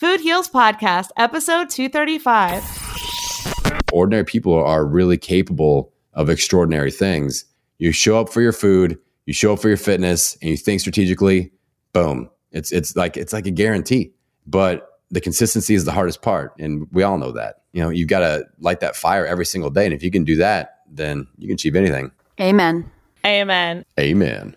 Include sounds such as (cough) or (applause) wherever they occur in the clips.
Food Heals Podcast, episode 235. Ordinary people are really capable of extraordinary things. You show up for your food, you show up for your fitness, and you think strategically, boom. It's it's like it's like a guarantee. But the consistency is the hardest part. And we all know that. You know, you've got to light that fire every single day. And if you can do that, then you can achieve anything. Amen. Amen. Amen.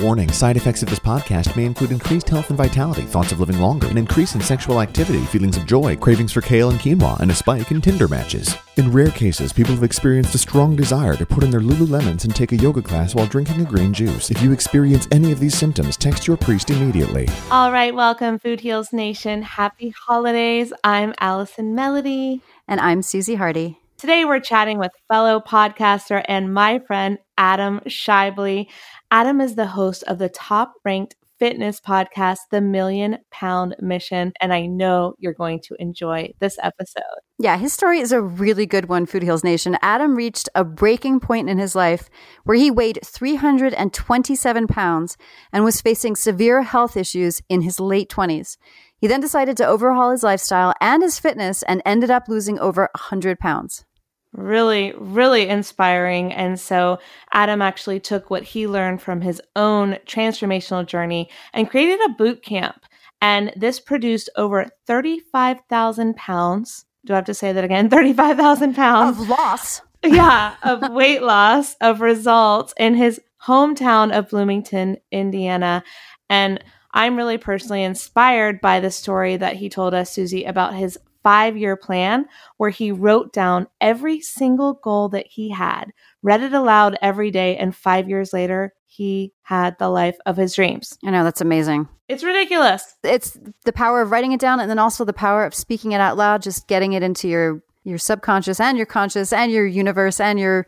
Warning side effects of this podcast may include increased health and vitality, thoughts of living longer, an increase in sexual activity, feelings of joy, cravings for kale and quinoa, and a spike in Tinder matches. In rare cases, people have experienced a strong desire to put in their Lululemons and take a yoga class while drinking a green juice. If you experience any of these symptoms, text your priest immediately. All right, welcome, Food Heals Nation. Happy holidays. I'm Allison Melody. And I'm Susie Hardy. Today, we're chatting with fellow podcaster and my friend Adam Shively. Adam is the host of the top ranked fitness podcast, The Million Pound Mission. And I know you're going to enjoy this episode. Yeah, his story is a really good one, Food Heals Nation. Adam reached a breaking point in his life where he weighed 327 pounds and was facing severe health issues in his late 20s. He then decided to overhaul his lifestyle and his fitness and ended up losing over 100 pounds really, really inspiring. And so Adam actually took what he learned from his own transformational journey and created a boot camp. And this produced over 35,000 pounds. Do I have to say that again? (laughs) 35,000 pounds of loss. (laughs) yeah, of weight loss, of results in his hometown of Bloomington, Indiana. And I'm really personally inspired by the story that he told us, Susie, about his five year plan where he wrote down every single goal that he had, read it aloud every day, and five years later, he had the life of his dreams. I know, that's amazing. It's ridiculous. It's the power of writing it down and then also the power of speaking it out loud, just getting it into your your subconscious and your conscious and your universe and your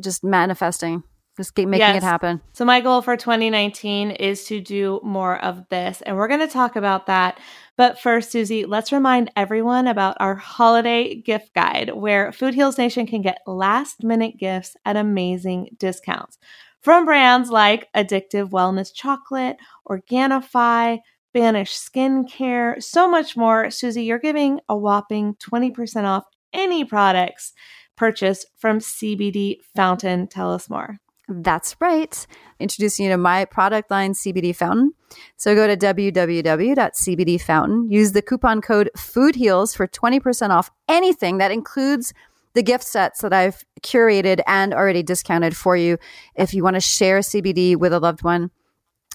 just manifesting just keep making yes. it happen. So my goal for 2019 is to do more of this and we're going to talk about that but first, Susie, let's remind everyone about our holiday gift guide where Food Heals Nation can get last minute gifts at amazing discounts. From brands like Addictive Wellness Chocolate, Organifi, Banish Skincare, so much more. Susie, you're giving a whopping 20% off any products purchased from CBD Fountain. Tell us more. That's right. Introducing you to my product line, CBD Fountain. So go to www.cbdfountain. Use the coupon code FOODHEALS for 20% off anything that includes the gift sets that I've curated and already discounted for you. If you want to share CBD with a loved one,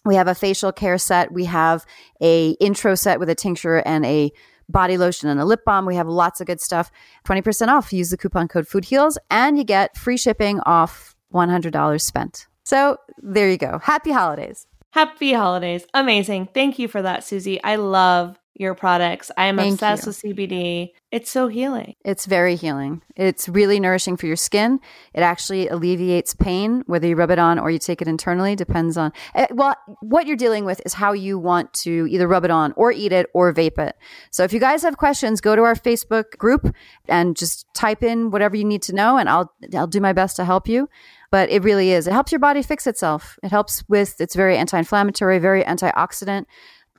we have a facial care set. We have a intro set with a tincture and a body lotion and a lip balm. We have lots of good stuff. 20% off. Use the coupon code FOODHEALS and you get free shipping off $100 spent. So there you go. Happy holidays. Happy holidays. Amazing. Thank you for that, Susie. I love your products. I am Thank obsessed you. with CBD. It's so healing. It's very healing. It's really nourishing for your skin. It actually alleviates pain, whether you rub it on or you take it internally, depends on. Eh, well, what you're dealing with is how you want to either rub it on or eat it or vape it. So if you guys have questions, go to our Facebook group and just type in whatever you need to know, and I'll I'll do my best to help you but it really is. It helps your body fix itself. It helps with, it's very anti inflammatory, very antioxidant.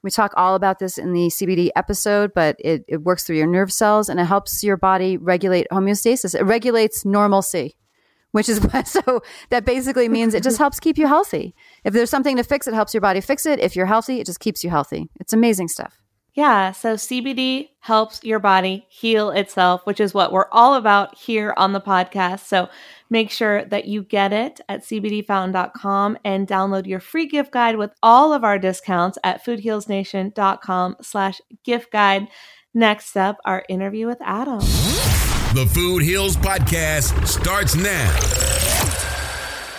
We talk all about this in the CBD episode, but it, it works through your nerve cells and it helps your body regulate homeostasis. It regulates normalcy, which is (laughs) what, so that basically means it just (laughs) helps keep you healthy. If there's something to fix, it helps your body fix it. If you're healthy, it just keeps you healthy. It's amazing stuff. Yeah, so CBD helps your body heal itself, which is what we're all about here on the podcast. So make sure that you get it at cbdfountain.com and download your free gift guide with all of our discounts at foodhealsnation.com slash gift guide. Next up, our interview with Adam. The Food Heals Podcast starts now.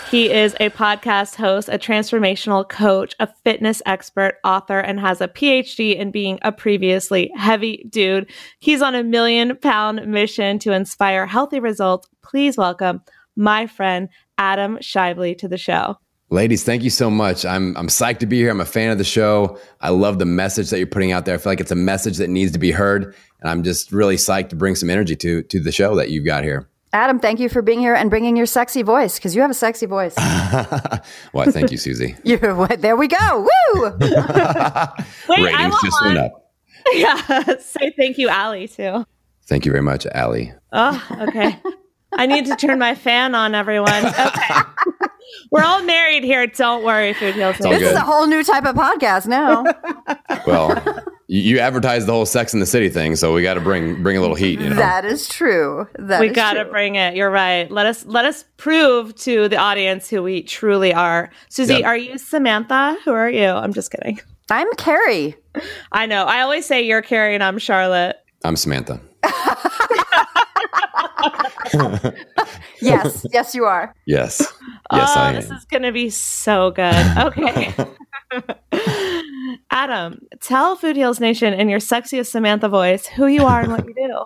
He is a podcast host, a transformational coach, a fitness expert, author, and has a PhD in being a previously heavy dude. He's on a million pound mission to inspire healthy results. Please welcome my friend Adam Shively to the show. Ladies, thank you so much. I'm I'm psyched to be here. I'm a fan of the show. I love the message that you're putting out there. I feel like it's a message that needs to be heard, and I'm just really psyched to bring some energy to to the show that you've got here. Adam, thank you for being here and bringing your sexy voice because you have a sexy voice. (laughs) Why, thank you, Susie. (laughs) You're, there we go. Woo! (laughs) Wait, Ratings just went up. Yeah. Say thank you, Allie, too. Thank you very much, Allie. Oh, okay. I need to turn my fan on, everyone. (laughs) Okay. (laughs) We're all married here. Don't worry, Food Heals. This good. is a whole new type of podcast now. (laughs) Well, you, you advertise the whole Sex in the City thing, so we got to bring bring a little heat. You know? That is true. That we gotta bring it. You're right. Let us let us prove to the audience who we truly are. Susie, Yep. are you Samantha? Who are you? I'm just kidding. I'm Carrie. I know. I always say you're Carrie and I'm Charlotte. I'm Samantha. (laughs) Yes, yes, you are. Yes. Yes, oh, I this am. is gonna be so good. (laughs) Okay. (laughs) Adam, tell Food Heals Nation in your sexiest Samantha voice who you are and what you do.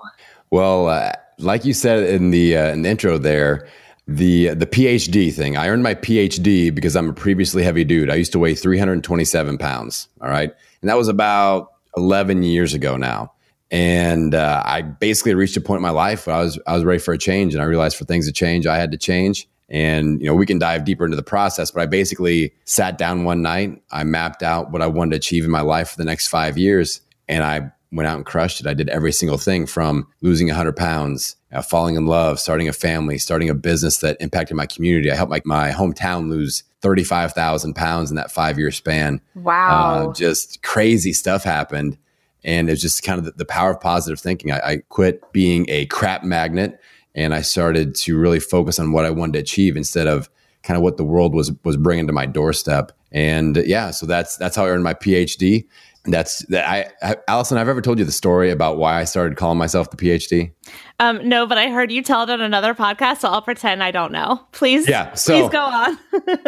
Well, uh, like you said in the uh, in the intro there, the the PhD thing. I earned my PhD because I'm a previously heavy dude. I used to weigh 327 pounds. All right, and that was about 11 years ago now. And uh, I basically reached a point in my life where I was I was ready for a change, and I realized for things to change, I had to change. And you know, we can dive deeper into the process, but I basically sat down one night. I mapped out what I wanted to achieve in my life for the next five years, and I went out and crushed it. I did every single thing from losing 100 pounds, uh, falling in love, starting a family, starting a business that impacted my community. I helped my, my hometown lose 35,000 pounds in that five year span. Wow. Uh, just crazy stuff happened. And it's just kind of the, the power of positive thinking. I, I quit being a crap magnet and I started to really focus on what I wanted to achieve instead of kind of what the world was was bringing to my doorstep. And uh, yeah, so that's that's how I earned my PhD. And that's that. I, I Allison, I've ever told you the story about why I started calling myself the PhD. Um, no, but I heard you tell it on another podcast, so I'll pretend I don't know. Please, Yeah, so- please go on.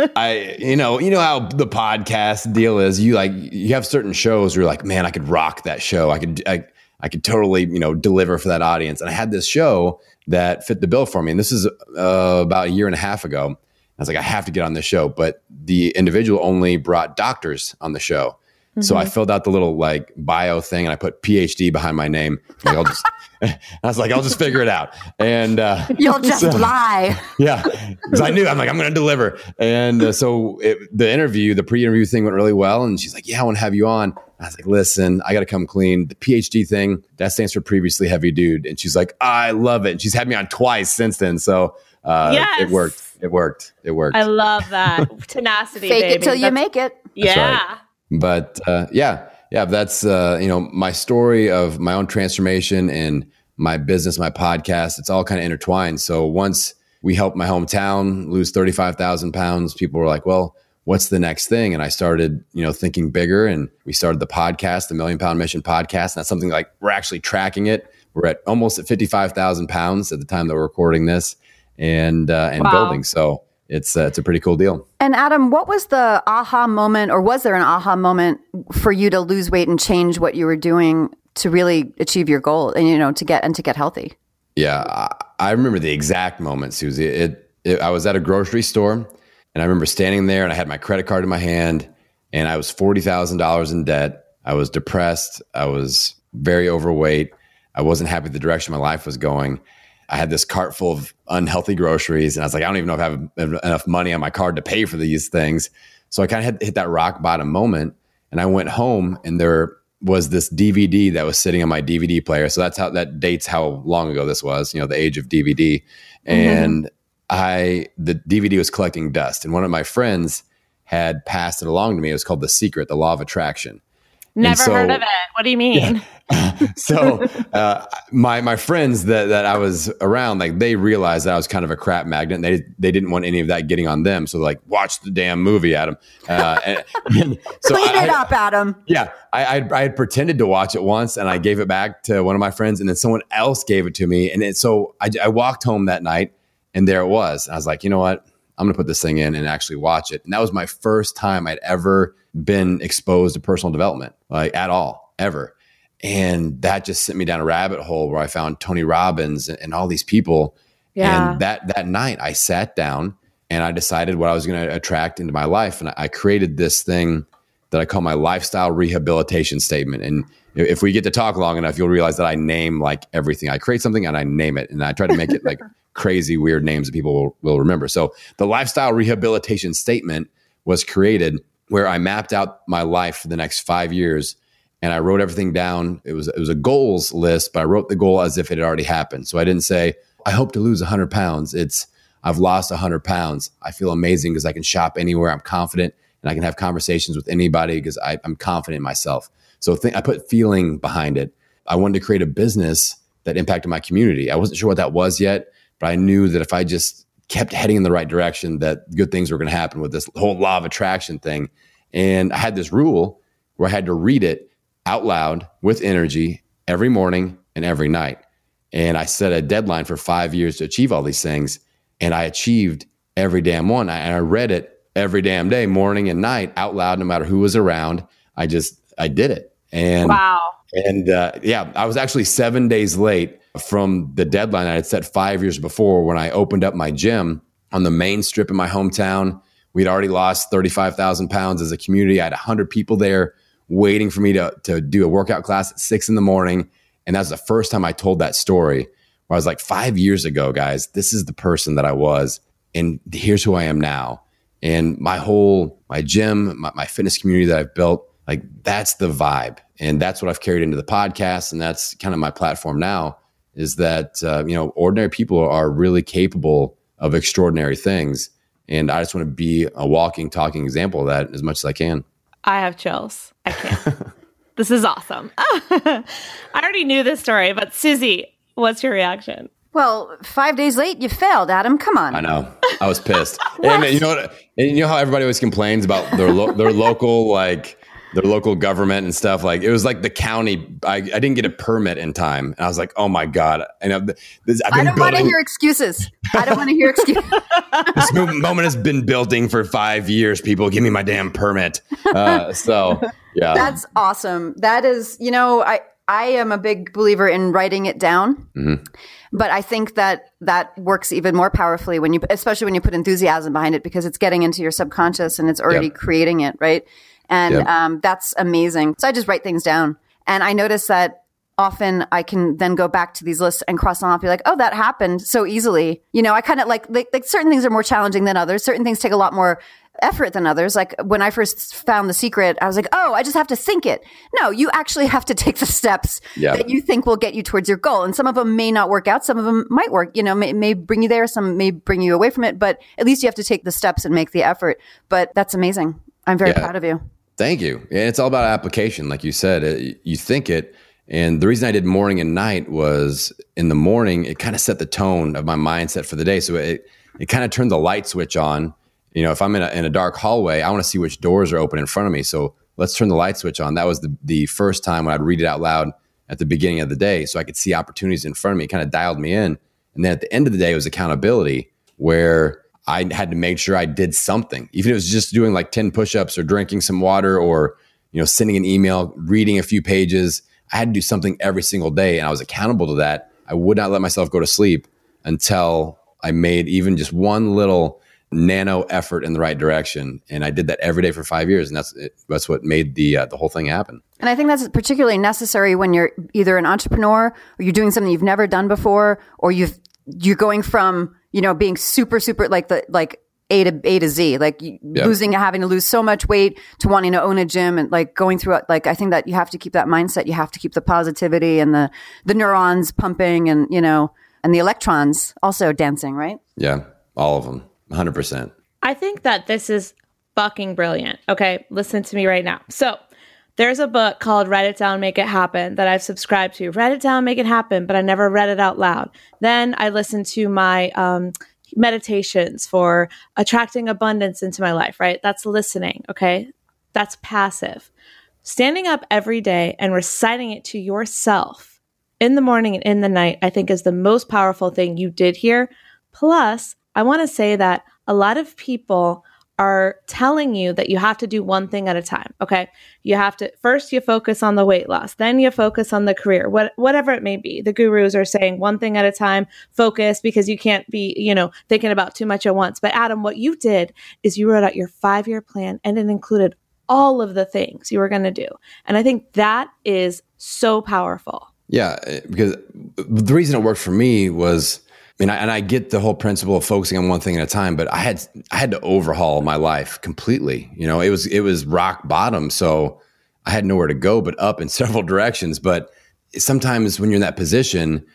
(laughs) I, you know, you know how the podcast deal is. You like, you have certain shows where you're like, man, I could rock that show. I could, I, I could totally, you know, deliver for that audience. And I had this show that fit the bill for me. And this is uh, about a year and a half ago. I was like, I have to get on this show. But the individual only brought doctors on the show. So I filled out the little like bio thing and I put PhD behind my name. Like, I'll just, (laughs) I was like, I'll just figure it out. And uh, (laughs) You'll just so- lie. (laughs) yeah, because I knew I'm like I'm going to deliver. And uh, so it, the interview, the pre-interview thing went really well. And she's like, "Yeah, I want to have you on." I was like, "Listen, I got to come clean. The PhD thing that stands for previously heavy dude." And she's like, "I love it." And she's had me on twice since then. So uh, Yes. it worked. It worked. It worked. I love that tenacity. Fake baby. it till you make it. Yeah. right. but uh, yeah, yeah, that's uh, you know my story of my own transformation and my business, my podcast. It's all kind of intertwined. So once we helped my hometown lose thirty five thousand pounds, people were like, "Well, what's the next thing?" And I started, you know, thinking bigger, and we started the podcast, the Million Pound Mission podcast. And that's something like we're actually tracking it. We're at almost at fifty five thousand pounds at the time that we're recording this, and uh, and Wow. building. So it's uh, it's a pretty cool deal. And Adam, what was the aha moment, or was there an aha moment for you to lose weight and change what you were doing to really achieve your goal, and you know, to get and to get healthy? Yeah, I, I remember the exact moment, Susie. It, it, I was at a grocery store, and I remember standing there, and I had my credit card in my hand, and I was forty thousand dollars in debt. I was depressed. I was very overweight. I wasn't happy with the direction my life was going. I had this cart full of unhealthy groceries, and I was like, I don't even know if I have enough money on my card to pay for these things. So I kind of hit that rock bottom moment, and I went home, and there was this DVD that was sitting on my DVD player. So that's how that dates how long ago this was, you know, the age of DVD. Mm-hmm. And I, the DVD was collecting dust, and one of my friends had passed it along to me. It was called The Secret, The Law of Attraction. Never so- heard of it. What do you mean? (laughs) (laughs) so uh, my my friends that that I was around, like they realized that I was kind of a crap magnet. And they they didn't want any of that getting on them. So like, watch the damn movie, Adam. Uh, and, (laughs) and so Clean I- it up, Adam. yeah, I, I I had pretended to watch it once, and I gave it back to one of my friends, and then someone else gave it to me, and it, so I, I walked home that night, and there it was. And I was like, you know what? I'm gonna put this thing in and actually watch it. And that was my first time I'd ever been exposed to personal development, like at all, ever. And that just sent me down a rabbit hole where I found Tony Robbins and, and all these people. Yeah. And that that night, I sat down and I decided what I was going to attract into my life, and I, I created this thing that I call my lifestyle rehabilitation statement. And if we get to talk long enough, you'll realize that I name like everything. I create something and I name it, and I try to make it like (laughs) crazy, weird names that people will, will remember. So the lifestyle rehabilitation statement was created where I mapped out my life for the next five years and I wrote everything down. It was it was a goals list, but I wrote the goal as if it had already happened. So I didn't say I hope to lose 100 pounds. It's I've lost 100 pounds. I feel amazing because I can shop anywhere. I'm confident and I can have conversations with anybody because I'm confident in myself. So th- I put feeling behind it. I wanted to create a business that impacted my community. I wasn't sure what that was yet, but I knew that if I just kept heading in the right direction, that good things were going to happen with this whole law of attraction thing. And I had this rule where I had to read it out loud with energy every morning and every night. And I set a deadline for five years to achieve all these things. And I achieved every damn one. And I read it every damn day, morning and night, out loud, no matter who was around. I just, I did it. And wow. And uh, yeah, I was actually seven days late from the deadline I had set five years before when I opened up my gym on the main strip in my hometown. We'd already lost 35,000 pounds as a community. I had 100 people there waiting for me to, to do a workout class at six in the morning. And that was the first time I told that story where I was like, five years ago, guys, this is the person that I was. And here's who I am now. And my whole, my gym, my, my fitness community that I've built, like that's the vibe. And that's what I've carried into the podcast. And that's kind of my platform now is that, uh, you know, ordinary people are really capable of extraordinary things. And I just want to be a walking, talking example of that as much as I can. I have chills. I can't. (laughs) this is awesome. (laughs) I already knew this story, but Susie, what's your reaction? Well, five days late, you failed, Adam. Come on. I know. I was pissed. (laughs) and you know what? And you know how everybody always complains about their lo- their local like their local government and stuff. Like it was like the county. I, I didn't get a permit in time, and I was like, "Oh my god!" And I've, this, I've I don't want to hear excuses. I don't want to hear excuses. (laughs) (laughs) this moment has been building for five years. People, give me my damn permit. Uh, so yeah, that's awesome. That is, you know, I I am a big believer in writing it down. Mm-hmm. But I think that that works even more powerfully when you, especially when you put enthusiasm behind it, because it's getting into your subconscious and it's already yep. creating it, right? And yep. um, that's amazing. So I just write things down. And I notice that often I can then go back to these lists and cross them off, be like, oh, that happened so easily. You know, I kind of like, like, like certain things are more challenging than others. Certain things take a lot more effort than others. Like when I first found the secret, I was like, oh, I just have to think it. No, you actually have to take the steps yeah. that you think will get you towards your goal. And some of them may not work out. Some of them might work, you know, may, may bring you there. Some may bring you away from it, but at least you have to take the steps and make the effort. But that's amazing. I'm very yeah. proud of you. Thank you. And it's all about application. Like you said, it, you think it. And the reason I did morning and night was in the morning, it kind of set the tone of my mindset for the day. So it, it kind of turned the light switch on. You know, if I'm in a, in a dark hallway, I want to see which doors are open in front of me. So let's turn the light switch on. That was the, the first time when I'd read it out loud at the beginning of the day so I could see opportunities in front of me. It kind of dialed me in. And then at the end of the day, it was accountability where I had to make sure I did something, even if it was just doing like 10 push-ups or drinking some water or, you know, sending an email, reading a few pages. I had to do something every single day and I was accountable to that. I would not let myself go to sleep until I made even just one little nano effort in the right direction. And I did that every day for five years. And that's, that's what made the, uh, the whole thing happen. And I think that's particularly necessary when you're either an entrepreneur or you're doing something you've never done before, or you've, you're going from you know, being super, super like the, like A to A to Z, like yep. losing, having to lose so much weight to wanting to own a gym and like going through it. Like, I think that you have to keep that mindset. You have to keep the positivity and the, the neurons pumping and, you know, and the electrons also dancing, right? Yeah. All of them. 100%. I think that this is fucking brilliant. Okay. Listen to me right now. So, there's a book called Write It Down, Make It Happen that I've subscribed to. Write it down, make it happen, but I never read it out loud. Then I listened to my um, meditations for attracting abundance into my life, right? That's listening, okay? That's passive. Standing up every day and reciting it to yourself in the morning and in the night, I think is the most powerful thing you did here. Plus, I want to say that a lot of people are telling you that you have to do one thing at a time. Okay. You have to first you focus on the weight loss, then you focus on the career, what, whatever it may be. The gurus are saying one thing at a time, focus because you can't be, you know, thinking about too much at once. But Adam, what you did is you wrote out your five year plan and it included all of the things you were going to do. And I think that is so powerful. Yeah. Because the reason it worked for me was mean, I, and I get the whole principle of focusing on one thing at a time, but I had I had to overhaul my life completely. You know, it was it was rock bottom, so I had nowhere to go but up in (laughs) several directions. But sometimes when you're in that position,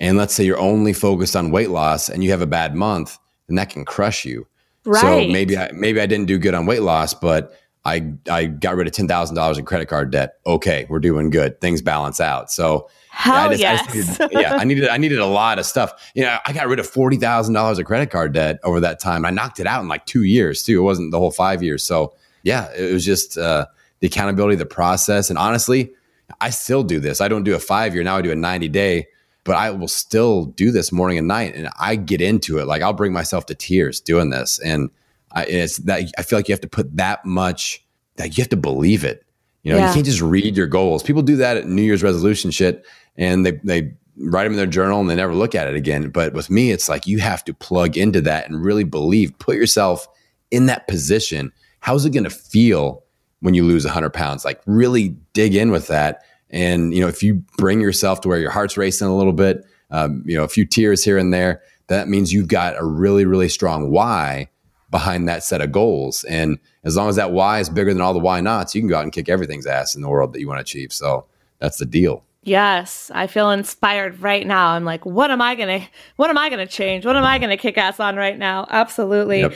and let's say you're only focused on weight loss, and you have a bad month, then that can crush you. Right. So maybe I maybe I didn't do good on weight loss, but I I got rid of ten thousand dollars in credit card debt. Okay, we're doing good. Things balance out. So Hell yeah, I yes. I needed, yeah, I (laughs) needed I needed a lot of stuff. You know, I got rid of forty thousand dollars of credit card debt over that time. I knocked it out in like two years too. It wasn't the whole five years. So yeah, it was just uh, the accountability, the process, and honestly, I still do this. I don't do a five year now. I do a ninety day, but I will still do this morning and night, and I get into it. Like I'll bring myself to tears doing this, and I, it's that I feel like you have to put that much. That you have to believe it. You know, Yeah. you can't just read your goals. People do that at New Year's resolution shit, and they they write them in their journal and they never look at it again. But with me, it's like you have to plug into that and really believe. Put yourself in that position. How's it going to feel when you lose 100 pounds? Like really dig in with that. And you know, if you bring yourself to where your heart's racing a little bit, um, you know, a few tears here and there, that means you've got a really really strong why behind that set of goals. And as long as that why is bigger than all the why nots, you can go out and kick everything's ass in the world that you want to achieve. So that's the deal. Yes, I feel inspired right now. I'm like, what am I gonna what am I gonna change? What am I gonna kick ass on right now? Absolutely. Yep.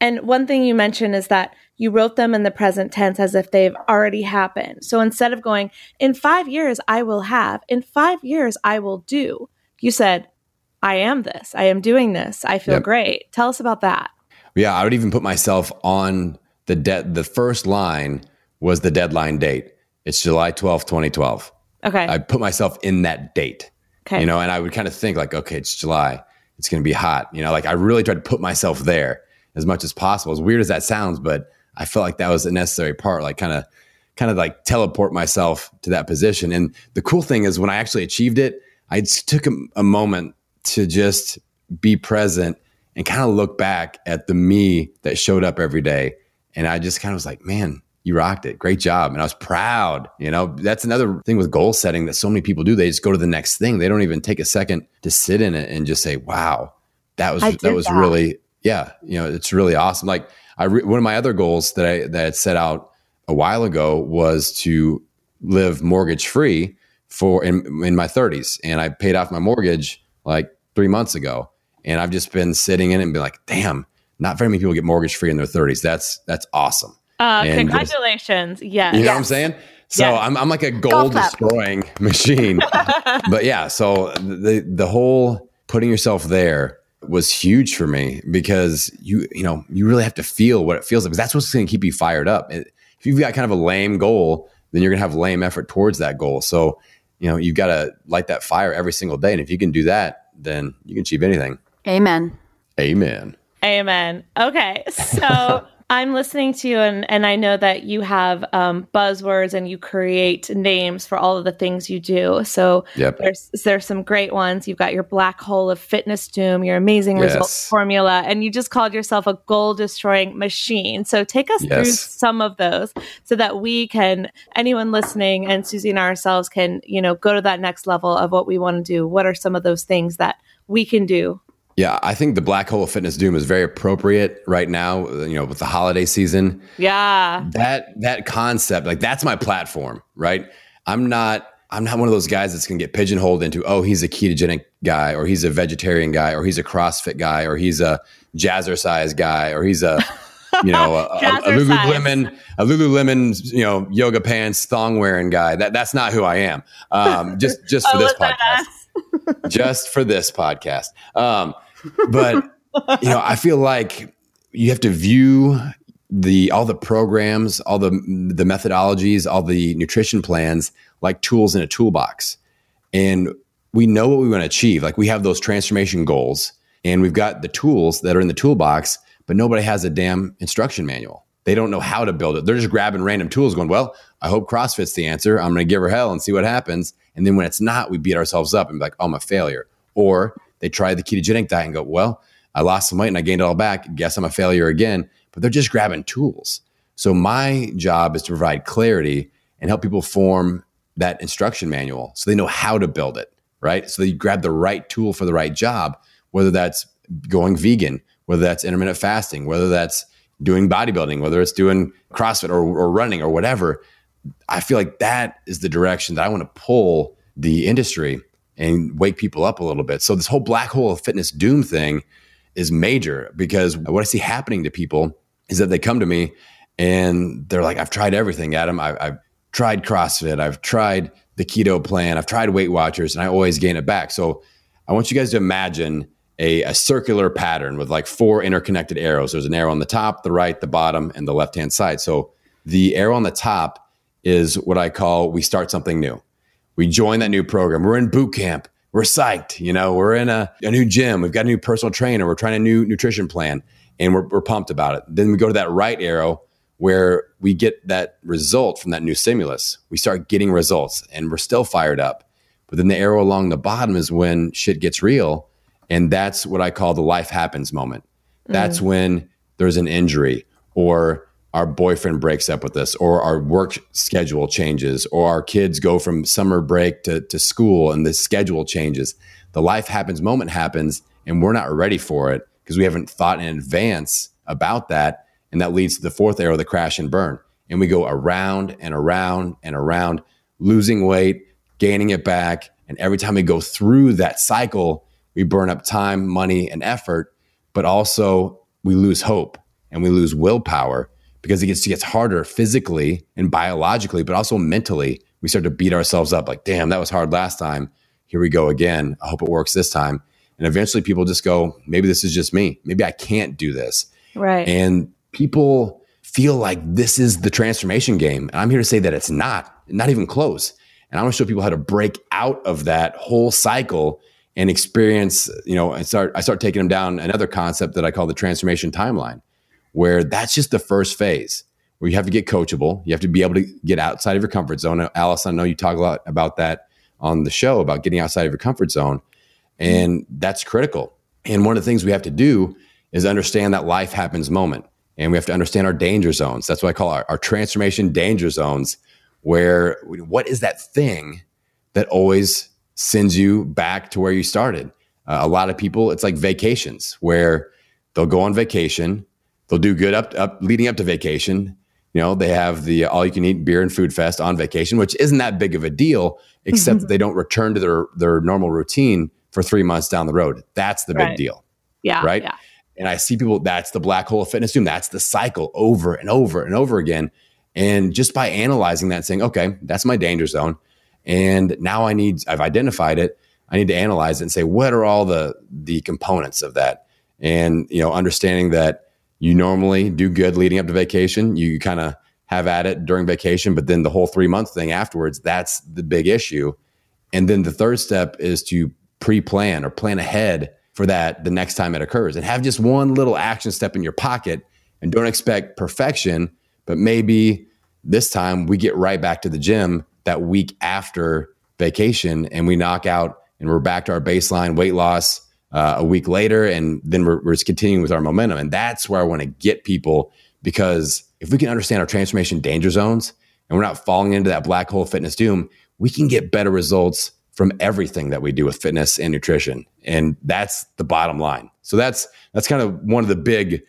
And one thing you mentioned is that you wrote them in the present tense as if they've already happened. So instead of going, in five years I will have, in five years I will do, you said, I am this. I am doing this. I feel Yep. great. Tell us about that. Yeah, I would even put myself on the debt. The first line was the deadline date. It's July twelfth, 2012. Okay. I put myself in that date. okay. you know and i would kind of think like okay it's july it's going to be hot you know like i really tried to put myself there as much as possible as weird as that sounds but i felt like that was a necessary part like kind of kind of like teleport myself to that position and the cool thing is when i actually achieved it i just took a, a moment to just be present and kind of look back at the me that showed up every day and i just kind of was like man you rocked it. Great job. And I was proud. You know, that's another thing with goal setting that so many people do. They just go to the next thing. They don't even take a second to sit in it and just say, wow, that was, that was that. really, yeah, you know, it's really awesome. Like I, re- one of my other goals that I, that I had set out a while ago was to live mortgage free for in, in my thirties. And I paid off my mortgage like three months ago. And I've just been sitting in it and been like, damn, not very many people get mortgage free in their thirties. That's, that's awesome. uh, and just- congratulations. yes. You know what I'm saying? So Yes. I'm, I'm like a goal Golf clap. destroying (laughs) machine. (laughs) but yeah, so the the whole putting yourself there was huge for me because you you know you really have to feel what it feels like because that's what's going to keep you fired up. It- If you've got kind of a lame goal, then you're going to have lame effort towards that goal. So you know you've got to light that fire every single day, and if you can do that, then you can achieve anything. Amen. Amen. Amen. Okay. So (laughs) I'm listening to you, and, and I know that you have um, buzzwords and you create names for all of the things you do. So Yep. there's there's some great ones. You've got your black hole of fitness doom, your amazing results formula, and you just called yourself a goal destroying machine. So take us through some of those so that we can anyone listening and Susie and ourselves can, you know, go to that next level of what we want to do. What are some of those things that we can do Yeah, I think the black hole of fitness doom is very appropriate right now. You know, with the holiday season. yeah that that concept like that's my platform right i'm not i'm not one of those guys that's going to get pigeonholed into oh he's a ketogenic guy or he's a vegetarian guy or he's a crossfit guy or he's a jazzercise guy or he's a you know a, a, a (laughs) lululemon a lululemon you know yoga pants thong wearing guy that that's not who i am um just just for (laughs) this podcast (laughs) just for this podcast. Um, but you know, I feel like you have to view the all the programs, all the the methodologies, all the nutrition plans like tools in a toolbox. And we know what we want to achieve. Like we have those transformation goals and we've got the tools that are in the toolbox, but nobody has a damn instruction manual. They don't know how to build it. They're just grabbing random tools going, well, I hope CrossFit's the answer. I'm going to give her hell and see what happens. And then when it's not, we beat ourselves up and be like, oh, I'm a failure. Or they try the ketogenic diet and go, well, I lost some weight and I gained it all back. Guess I'm a failure again. But they're just grabbing tools. So my job is to provide clarity and help people form that instruction manual so they know how to build it, right? So they grab the right tool for the right job, whether that's going vegan, whether that's intermittent fasting, whether that's doing bodybuilding, whether it's doing CrossFit or, or running or whatever. I feel like that is the direction that I want to pull the industry and wake people up a little bit. So this whole black hole of fitness doom thing is major because what I see happening to people is that they come to me and they're like, I've tried everything, Adam. I, I've tried CrossFit. I've tried the keto plan. I've tried Weight Watchers and I always gain it back. So I want you guys to imagine a, a, circular pattern with like four interconnected arrows. There's an arrow on the top, the right, the bottom, and the left hand side. So the arrow on the top is what I call we start something new. We join that new program. We're in boot camp. We're psyched. You know, we're in a, a new gym. We've got a new personal trainer. We're trying a new nutrition plan and we're, we're pumped about it. Then we go to that right arrow where we get that result from that new stimulus. We start getting results and we're still fired up. But then the arrow along the bottom is when shit gets real. And that's what I call the life happens moment. That's mm. when there's an injury or our boyfriend breaks up with us or our work schedule changes or our kids go from summer break to, to school and the schedule changes. The life happens moment happens and we're not ready for it because we haven't thought in advance about that and that leads to the fourth arrow, the crash and burn. And we go around and around and around, losing weight, gaining it back. And every time we go through that cycle, we burn up time, money, and effort, but also we lose hope and we lose willpower because it gets, it gets harder physically and biologically, but also mentally. We start to beat ourselves up like, damn, that was hard last time. Here we go again. I hope it works this time. And eventually people just go, maybe this is just me. Maybe I can't do this. Right. And people feel like this is the transformation game. And I'm here to say that it's not, not even close. And I want to show people how to break out of that whole cycle and experience, you know, I start I start taking them down another concept that I call the transformation timeline, where that's just the first phase where you have to get coachable. You have to be able to get outside of your comfort zone. Alice, I know you talk a lot about that on the show about getting outside of your comfort zone. And that's critical. And one of the things we have to do is understand that life happens moment and we have to understand our danger zones. That's what I call our, our transformation danger zones, where what is that thing that always sends you back to where you started? Uh, a lot of people, it's like vacations where they'll go on vacation, they'll do good up, up leading up to vacation. You know, they have the all you can eat beer and food fest on vacation, which isn't that big of a deal, (laughs) except that they don't return to their, their normal routine for three months down the road. That's the big deal. Yeah. Right. Yeah. And I see people, that's the black hole of fitness doom. That's the cycle over and over and over again. And just by analyzing that, saying, okay, that's my danger zone. And now I need, I've identified it. I need to analyze it and say, what are all the the components of that? And, you know, understanding that you normally do good leading up to vacation. You kind of have at it during vacation, but then the whole three month thing afterwards, that's the big issue. And then the third step is to pre plan or plan ahead for that the next time it occurs and have just one little action step in your pocket and don't expect perfection but maybe this time we get right back to the gym that week after vacation and we knock out and we're back to our baseline weight loss uh, a week later and then we're, we're just continuing with our momentum. And that's where i want to get people because if we can understand our transformation danger zones and we're not falling into that black hole fitness doom we can get better results from everything that we do with fitness and nutrition. And that's the bottom line. So that's that's kind of one of the big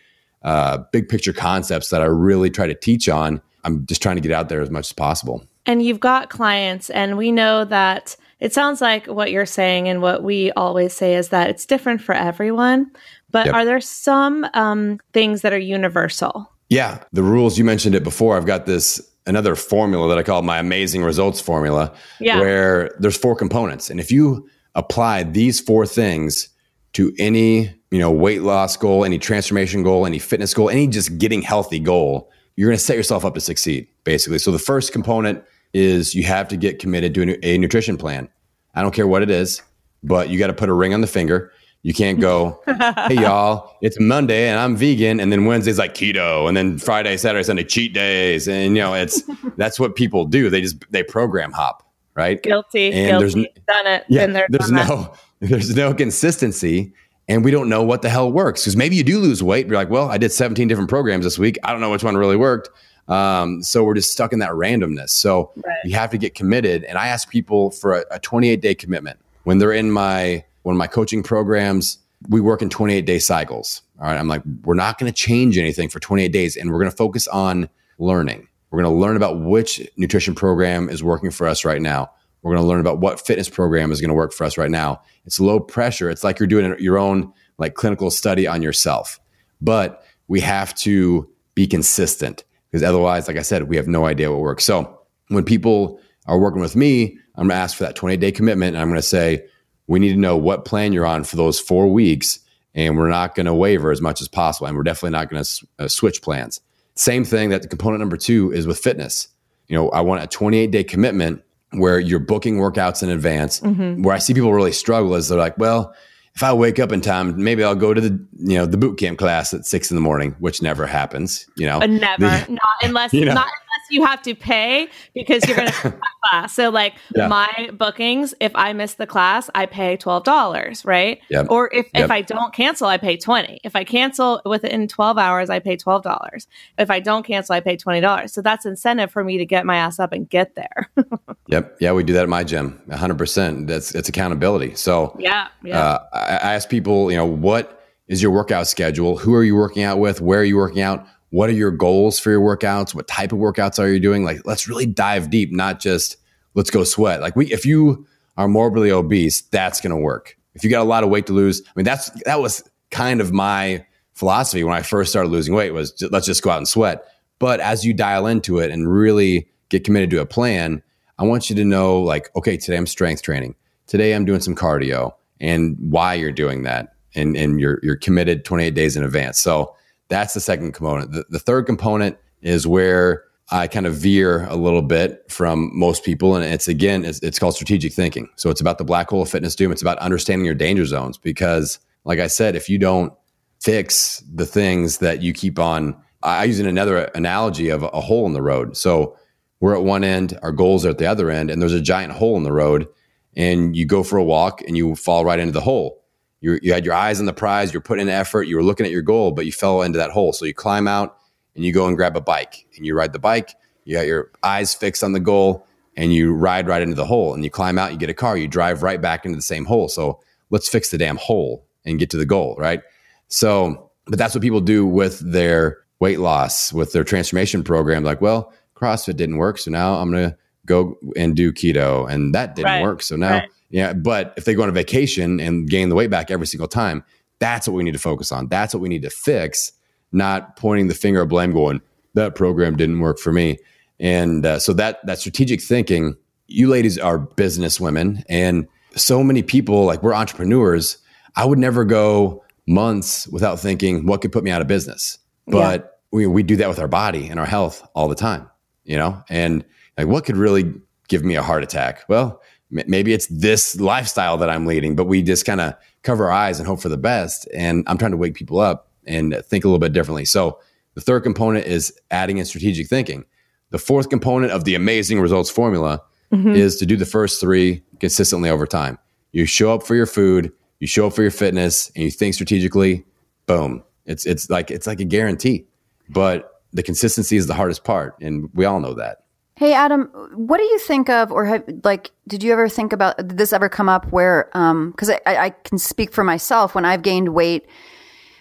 uh, big picture concepts that i really try to teach on. I'm just trying to get out there as much as possible. And you've got clients and we know that it sounds like what you're saying and what we always say is that it's different for everyone but yep. are there some um, things that are universal yeah the rules you mentioned it before i've got this another formula that I call my amazing results formula, yeah. where there's four components. And if you apply these four things to any, you know, weight loss goal, any transformation goal, any fitness goal, any just getting healthy goal, you're going to set yourself up to succeed, basically. So the first component is you have to get committed to a nutrition plan. I don't care what it is, but you got to put a ring on the finger. You can't go, (laughs) hey y'all, it's Monday and I'm vegan, and then Wednesday's like keto, and then Friday, Saturday, Sunday cheat days, and you know it's (laughs) that's what people do. They just they program hop, right? Guilty, and guilty. There's, done it. Yeah, there, there's no that. (laughs) there's no consistency, and we don't know what the hell works because maybe you do lose weight. You're like, well, I did 17 different programs this week. I don't know which one really worked. Um, so we're just stuck in that randomness. So right. you have to get committed. And I ask people for a, a 28 day commitment when they're in my one of my coaching programs, we work in 28 day cycles. All right. I'm like, we're not going to change anything for 28 days and we're going to focus on learning. We're going to learn about which nutrition program is working for us right now. We're going to learn about what fitness program is going to work for us right now. It's low pressure. It's like you're doing your own like clinical study on yourself. But we have to be consistent because otherwise, like I said, we have no idea what works. So when people are working with me, I'm going to ask for that 28 day commitment. And I'm going to say, we need to know what plan you're on for those four weeks. And we're not going to waver as much as possible. And we're definitely not going to uh, switch plans. Same thing that the component number two is with fitness. You know, I want a 28 day commitment where you're booking workouts in advance. Mm-hmm. Where I see people really struggle is they're like, well, if I wake up in time, maybe I'll go to the you know the boot camp class at six in the morning, which never happens. You know, never, not unless (laughs) you know. not you have to pay because you're going (laughs) to class. So like yeah. my bookings, if I miss the class, I pay twelve dollars, right? Yep. Or if yep. if I don't cancel, I pay twenty. If I cancel within twelve hours, I pay twelve dollars. If I don't cancel, I pay twenty dollars. So that's incentive for me to get my ass up and get there. (laughs) yep. Yeah, we do that at my gym. hundred percent. That's it's accountability. So yeah, yeah. Uh, I, I ask people, you know, what is your workout schedule? Who are you working out with? Where are you working out? What are your goals for your workouts? What type of workouts are you doing? Like let's really dive deep not just let's go sweat. Like we if you are morbidly obese that's going to work. If you got a lot of weight to lose i mean that's that was kind of my philosophy when i first started losing weight was let's just go out and sweat. But as you dial into it and really get committed to a plan i want you to know like okay today i'm strength training. Today i'm doing some cardio and why you're doing that and and you're you're committed 28 days in advance. So that's the second component. The, the third component is where I kind of veer a little bit from most people. And it's again, it's, it's, called strategic thinking. So it's about the black hole of fitness doom. It's about understanding your danger zones. Because, like I said, if you don't fix the things that you keep on, I use another analogy of a hole in the road. So we're at one end, our goals are at the other end, and there's a giant hole in the road. And you go for a walk and you fall right into the hole you you had your eyes on the prize, you're putting in effort, you were looking at your goal, but you fell into that hole. So you climb out and you go and grab a bike and you ride the bike. You got your eyes fixed on the goal and you ride right into the hole and you climb out, you get a car, you drive right back into the same hole. So let's fix the damn hole and get to the goal, right? So, but that's what people do with their weight loss, with their transformation program. Like, well, CrossFit didn't work. So now I'm going to go and do keto and that didn't right. work. So now right. Yeah, but if they go on a vacation and gain the weight back every single time, that's what we need to focus on. That's what we need to fix, not pointing the finger of blame, going that program didn't work for me. And uh, so that that strategic thinking, you ladies are business women, and so many people like we're entrepreneurs. I would never go months without thinking what could put me out of business, but yeah. we we do that with our body and our health all the time, you know. And like, what could really give me a heart attack? Well, maybe it's this lifestyle that I'm leading, but we just kind of cover our eyes and hope for the best. And I'm trying to wake people up and think a little bit differently. So the third component is adding in strategic thinking. The fourth component of the amazing results formula mm-hmm. is to do the first three consistently over time. You show up for your food, you show up for your fitness, and you think strategically. Boom! It's it's like it's like a guarantee. But the consistency is the hardest part, and we all know that. Hey, Adam, what do you think of, or have, like, did you ever think about, did this ever come up where, um, cause I, I can speak for myself when I've gained weight,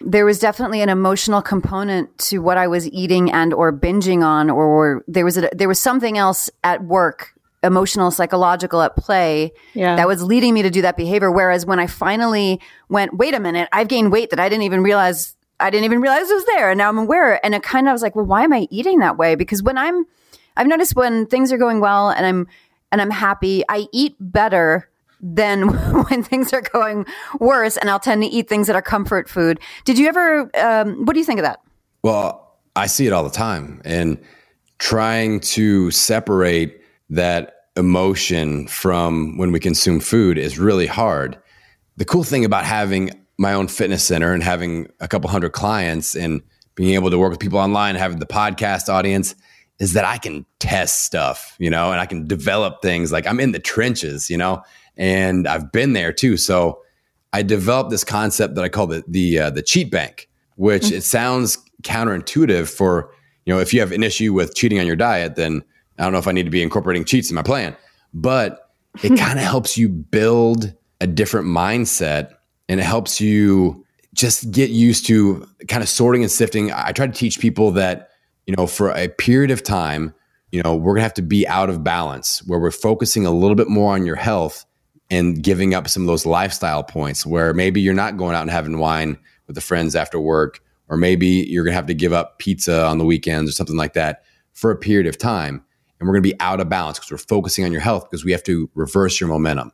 there was definitely an emotional component to what I was eating and or binging on, or, or there was a, there was something else at work, emotional, psychological at play yeah. that was leading me to do that behavior. Whereas when I finally went, wait a minute, I've gained weight that I didn't even realize, I didn't even realize it was there. And now I'm aware. And it kind of was like, well, why am I eating that way? Because when I'm, I've noticed when things are going well and I'm and I'm happy, I eat better than (laughs) when things are going worse, and I'll tend to eat things that are comfort food. Did you ever? Um, what do you think of that? Well, I see it all the time, and trying to separate that emotion from when we consume food is really hard. The cool thing about having my own fitness center and having a couple hundred clients and being able to work with people online, having the podcast audience is that I can test stuff, you know, and I can develop things like I'm in the trenches, you know, and I've been there too. So I developed this concept that I call the the uh, the cheat bank, which mm-hmm. it sounds counterintuitive for you know if you have an issue with cheating on your diet, then I don't know if I need to be incorporating cheats in my plan, but it kind of helps you build a different mindset and it helps you just get used to kind of sorting and sifting. I try to teach people that you know, for a period of time, you know, we're gonna have to be out of balance where we're focusing a little bit more on your health and giving up some of those lifestyle points where maybe you're not going out and having wine with the friends after work, or maybe you're going to have to give up pizza on the weekends or something like that for a period of time. And we're going to be out of balance because we're focusing on your health because we have to reverse your momentum.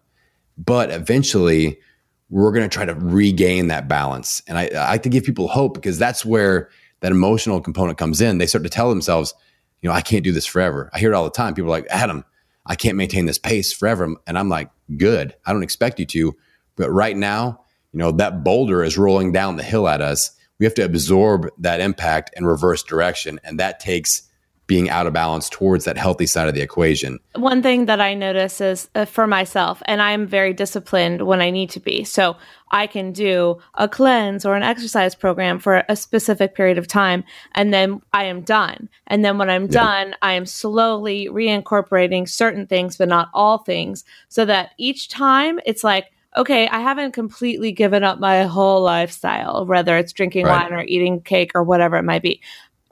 But eventually, we're going to try to regain that balance. And I, I like to give people hope because that's where that emotional component comes in. They start to tell themselves, you know, I can't do this forever. I hear it all the time. People are like, Adam, I can't maintain this pace forever. And I'm like, good. I don't expect you to. But right now, you know, that boulder is rolling down the hill at us. We have to absorb that impact and reverse direction. And that takes being out of balance towards that healthy side of the equation. One thing that I notice is uh, for myself, and I'm very disciplined when I need to be. So I can do a cleanse or an exercise program for a specific period of time, and then I am done. And then when I'm yeah. done, I am slowly reincorporating certain things, but not all things, so that each time it's like, okay, I haven't completely given up my whole lifestyle, whether it's drinking right. wine or eating cake or whatever it might be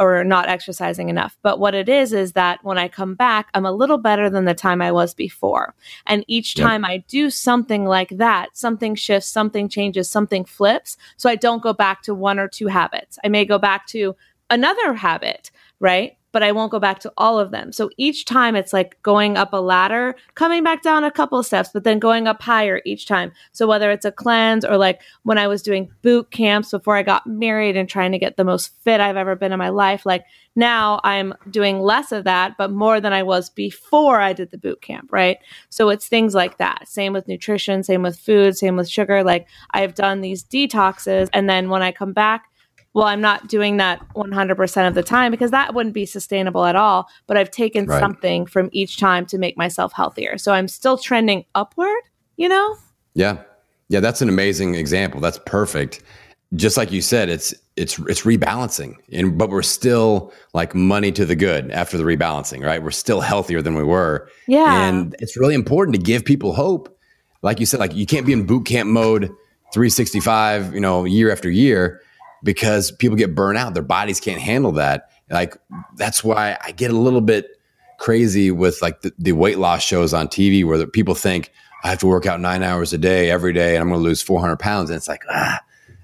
or not exercising enough. But what it is, is that when I come back, I'm a little better than the time I was before. And each time yep. I do something like that, something shifts, something changes, something flips. So I don't go back to one or two habits. I may go back to another habit, right? But I won't go back to all of them. So each time it's like going up a ladder, coming back down a couple steps, but then going up higher each time. So whether it's a cleanse or like when I was doing boot camps before I got married and trying to get the most fit I've ever been in my life, like now I'm doing less of that, but more than I was before I did the boot camp, right? So it's things like that. Same with nutrition, same with food, same with sugar. Like I've done these detoxes and then when I come back, well, I'm not doing that 100% of the time because that wouldn't be sustainable at all. But I've taken right. something from each time to make myself healthier. So I'm still trending upward, you know? Yeah. Yeah. That's an amazing example. That's perfect. Just like you said, it's, it's, it's rebalancing and, but we're still like money to the good after the rebalancing, right? We're still healthier than we were. Yeah. And it's really important to give people hope. Like you said, like you can't be in boot camp mode 365, you know, year after year because people get burnt out. Their bodies can't handle that. Like that's why I get a little bit crazy with like the, the weight loss shows on TV where the, people think I have to work out nine hours a day every day and I'm going to lose 400 pounds. And it's like, ah,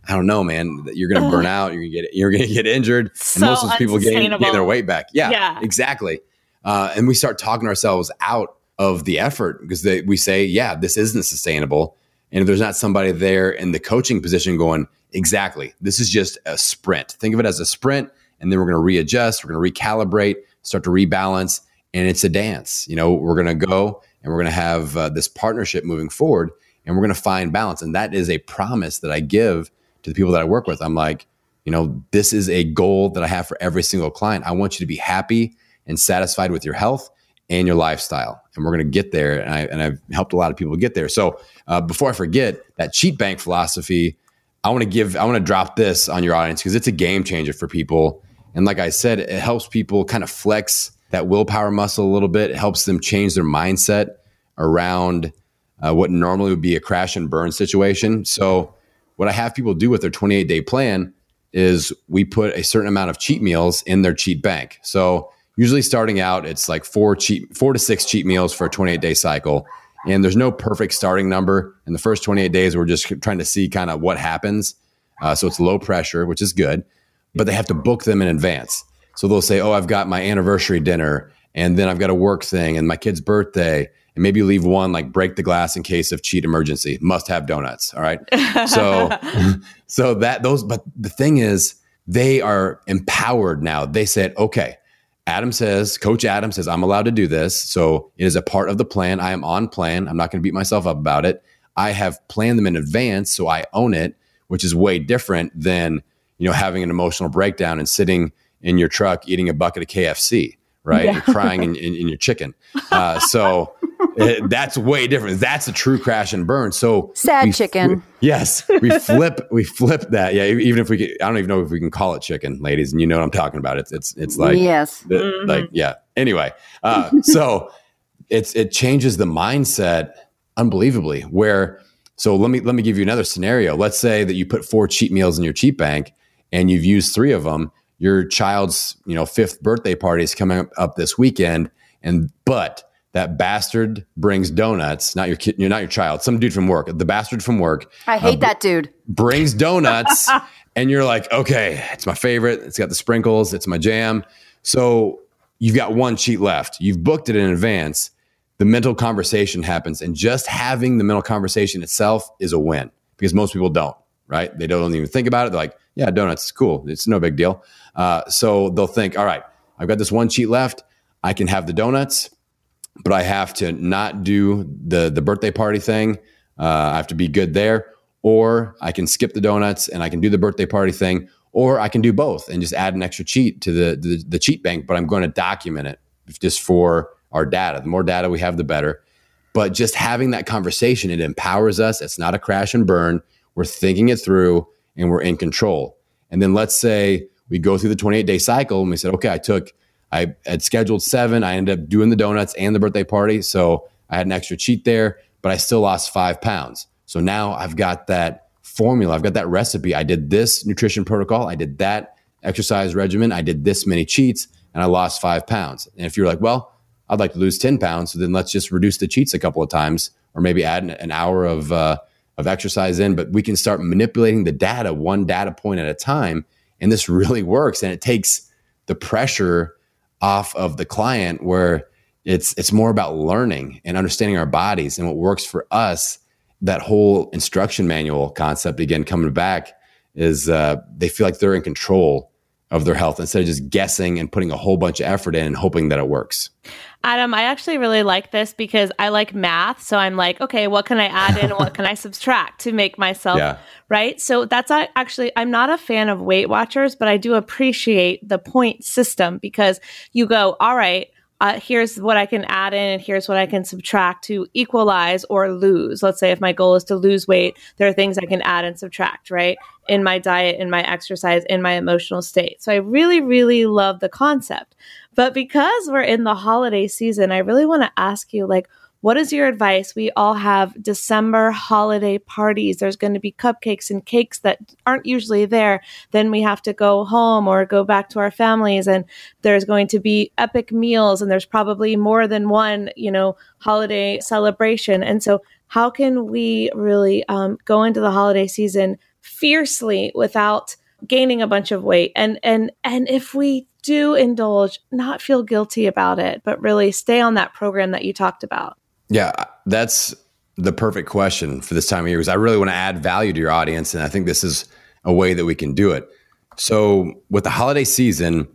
I don't know, man. You're going to burn out. You're going to get you're going to get injured. So and most of those people getting, getting their weight back. Yeah, yeah. exactly. Uh, and we start talking ourselves out of the effort because they, we say, yeah, this isn't sustainable. And if there's not somebody there in the coaching position going, exactly, this is just a sprint. Think of it as a sprint, and then we're going to readjust, we're going to recalibrate, start to rebalance, and it's a dance. You know, we're going to go and we're going to have uh, this partnership moving forward, and we're going to find balance. And that is a promise that I give to the people that I work with. I'm like, you know, this is a goal that I have for every single client. I want you to be happy and satisfied with your health and your lifestyle. And we're going to get there. And, I, and I've helped a lot of people get there. So uh, before I forget, that cheat bank philosophy, I want to give, I want to drop this on your audience because it's a game changer for people. And like I said, it helps people kind of flex that willpower muscle a little bit. It helps them change their mindset around uh, what normally would be a crash and burn situation. So, what I have people do with their 28 day plan is we put a certain amount of cheat meals in their cheat bank. So, usually starting out, it's like four cheat, four to six cheat meals for a 28 day cycle. And there's no perfect starting number. In the first 28 days, we're just trying to see kind of what happens. Uh, so it's low pressure, which is good, but they have to book them in advance. So they'll say, Oh, I've got my anniversary dinner, and then I've got a work thing, and my kid's birthday. And maybe leave one like break the glass in case of cheat emergency. Must have donuts. All right. (laughs) So, (laughs) so that those, but the thing is, they are empowered now. They said, okay, Adam says, Coach Adam says, I'm allowed to do this. So it is a part of the plan. I am on plan. I'm not going to beat myself up about it. I have planned them in advance, so I own it, which is way different than you know having an emotional breakdown and sitting in your truck eating a bucket of KFC, right, yeah. and crying in, in, in, your chicken. Uh, so (laughs) (laughs) that's way different. That's a true crash and burn. So sad we, chicken. We, yes, we (laughs) flip. we flip that. Yeah, even if we, can, I don't even know if we can call it chicken, ladies. And you know what I'm talking about. It's it's it's like yes, the, mm-hmm. like yeah. Anyway, uh, (laughs) so it's it changes the mindset unbelievably. Where so let me let me give you another scenario. Let's say that you put four cheat meals in your cheat bank and you've used three of them. Your child's you know fifth birthday party is coming up this weekend, and but that bastard brings donuts, not your kid, you're not your child, some dude from work, the bastard from work. I hate uh, that dude. Brings donuts, (laughs) and you're like, okay, it's my favorite. It's got the sprinkles, it's my jam. So you've got one cheat left. You've booked it in advance. The mental conversation happens, and just having the mental conversation itself is a win because most people don't, right? They don't even think about it. They're like, yeah, donuts, is cool. It's no big deal. Uh, so they'll think, all right, I've got this one cheat left. I can have the donuts but I have to not do the the birthday party thing. Uh, I have to be good there, or I can skip the donuts and I can do the birthday party thing, or I can do both and just add an extra cheat to the the, the cheat bank. But I'm going to document it just for our data. The more data we have, the better. But just having that conversation, it empowers us. It's not a crash and burn. We're thinking it through and we're in control. And then let's say we go through the 28 day cycle and we said, okay, I took I had scheduled seven. I ended up doing the donuts and the birthday party. So I had an extra cheat there, but I still lost five pounds. So now I've got that formula. I've got that recipe. I did this nutrition protocol. I did that exercise regimen. I did this many cheats and I lost five pounds. And if you're like, well, I'd like to lose 10 pounds. So then let's just reduce the cheats a couple of times or maybe add an, an hour of, uh, of exercise in, but we can start manipulating the data one data point at a time. And this really works. And it takes the pressure off of the client where it's it's more about learning and understanding our bodies and what works for us that whole instruction manual concept again coming back is uh, they feel like they're in control of their health instead of just guessing and putting a whole bunch of effort in and hoping that it works. Adam, I actually really like this because I like math. So I'm like, okay, what can I add in? what can I (laughs) subtract to make myself yeah. right? So that's actually, I'm not a fan of Weight Watchers, but I do appreciate the point system because you go, all right, uh, here's what I can add in and here's what I can subtract to equalize or lose. Let's say if my goal is to lose weight, there are things I can add and subtract, right? In my diet, in my exercise, in my emotional state. So I really, really love the concept. But because we're in the holiday season, I really want to ask you, like, what is your advice? We all have December holiday parties. There's going to be cupcakes and cakes that aren't usually there. Then we have to go home or go back to our families and there's going to be epic meals and there's probably more than one, you know, holiday celebration. And so how can we really um, go into the holiday season fiercely without gaining a bunch of weight and and and if we do indulge not feel guilty about it but really stay on that program that you talked about yeah, that's the perfect question for this time of year because I really want to add value to your audience. And I think this is a way that we can do it. So, with the holiday season,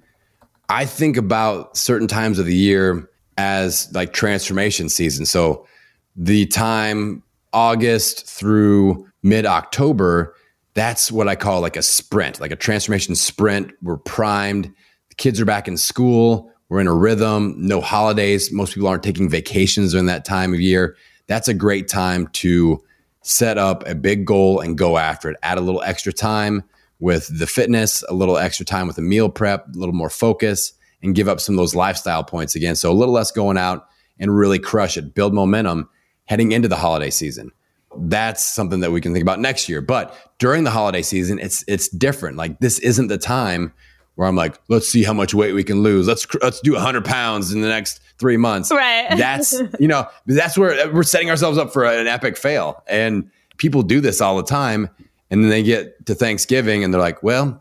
I think about certain times of the year as like transformation season. So, the time August through mid October, that's what I call like a sprint, like a transformation sprint. We're primed. Kids are back in school. We're in a rhythm, no holidays. Most people aren't taking vacations during that time of year. That's a great time to set up a big goal and go after it. Add a little extra time with the fitness, a little extra time with the meal prep, a little more focus, and give up some of those lifestyle points again. So a little less going out and really crush it, build momentum heading into the holiday season. That's something that we can think about next year. But during the holiday season, it's it's different. Like this isn't the time where I'm like, let's see how much weight we can lose. Let's let's do 100 pounds in the next three months. Right. (laughs) That's you know that's where uh, we're setting ourselves up for an epic fail. And people do this all the time, and then they get to Thanksgiving and they're like, well.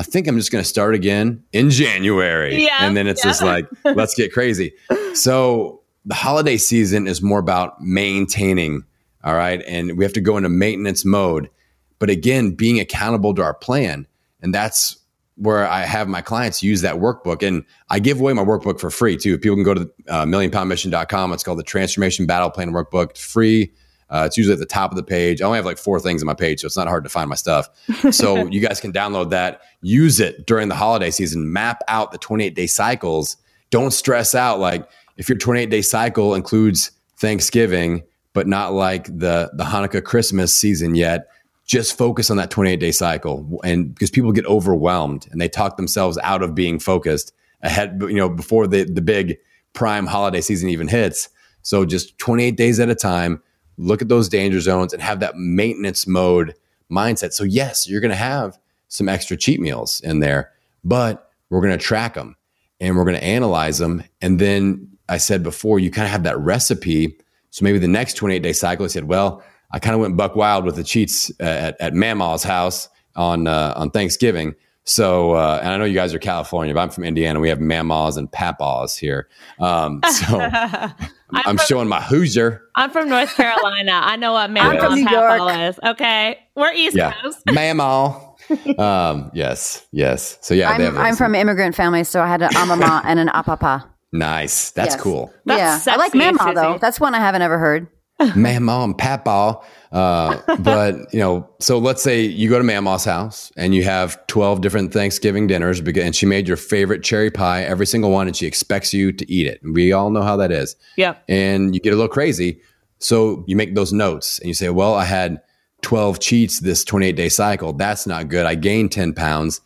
I think I'm just going to start again in January. Yeah, and then it's yeah. just like, let's get crazy. So the holiday season is more about maintaining. All right. And we have to go into maintenance mode. But again, being accountable to our plan. And that's where I have my clients use that workbook. And I give away my workbook for free too. People can go to uh, millionpoundmission.com. It's called the Transformation Battle Plan Workbook. It's free. Uh, it's usually at the top of the page. I only have like four things on my page, so it's not hard to find my stuff. So (laughs) you guys can download that, use it during the holiday season, map out the 28 day cycles. Don't stress out. Like if your 28 day cycle includes Thanksgiving, but not like the the Hanukkah Christmas season yet, just focus on that 28 day cycle. And because people get overwhelmed and they talk themselves out of being focused ahead you know before the the big prime holiday season even hits. So just 28 days at a time look at those danger zones and have that maintenance mode mindset. So yes you're going to have some extra cheat meals in there but we're going to track them and we're going to analyze them and then I said before, you kind of have that recipe. So maybe the next 28 day cycle, I said, well, I kind of went buck wild with the cheats at, at Mamaw's house on uh, on Thanksgiving. So, uh, and I know you guys are California, but I'm from Indiana. We have Mamaws and Papaws here. Um, (laughs) so I'm, I'm from, showing my Hoosier. I'm from North Carolina. I know what Mamaw and Papaw is. Okay. We're East yeah. Coast. (laughs) Mamaw. (laughs) um, yes, yes. So yeah, I'm, I'm from immigrant family, so I had an amama and an apapa. Nice. That's Yes. cool. That's yeah, I like mama though. That's one I haven't ever heard. Mamaw and Papaw. Uh, but you know, so let's say you go to Mamaw's house and you have 12 different Thanksgiving dinners and she made your favorite cherry pie, every single one, and she expects you to eat it. We all know how that is. Yep. and you get a little crazy. So you make those notes and you say, well, I had 12 cheats this 28 day cycle. That's not good. I gained 10 pounds.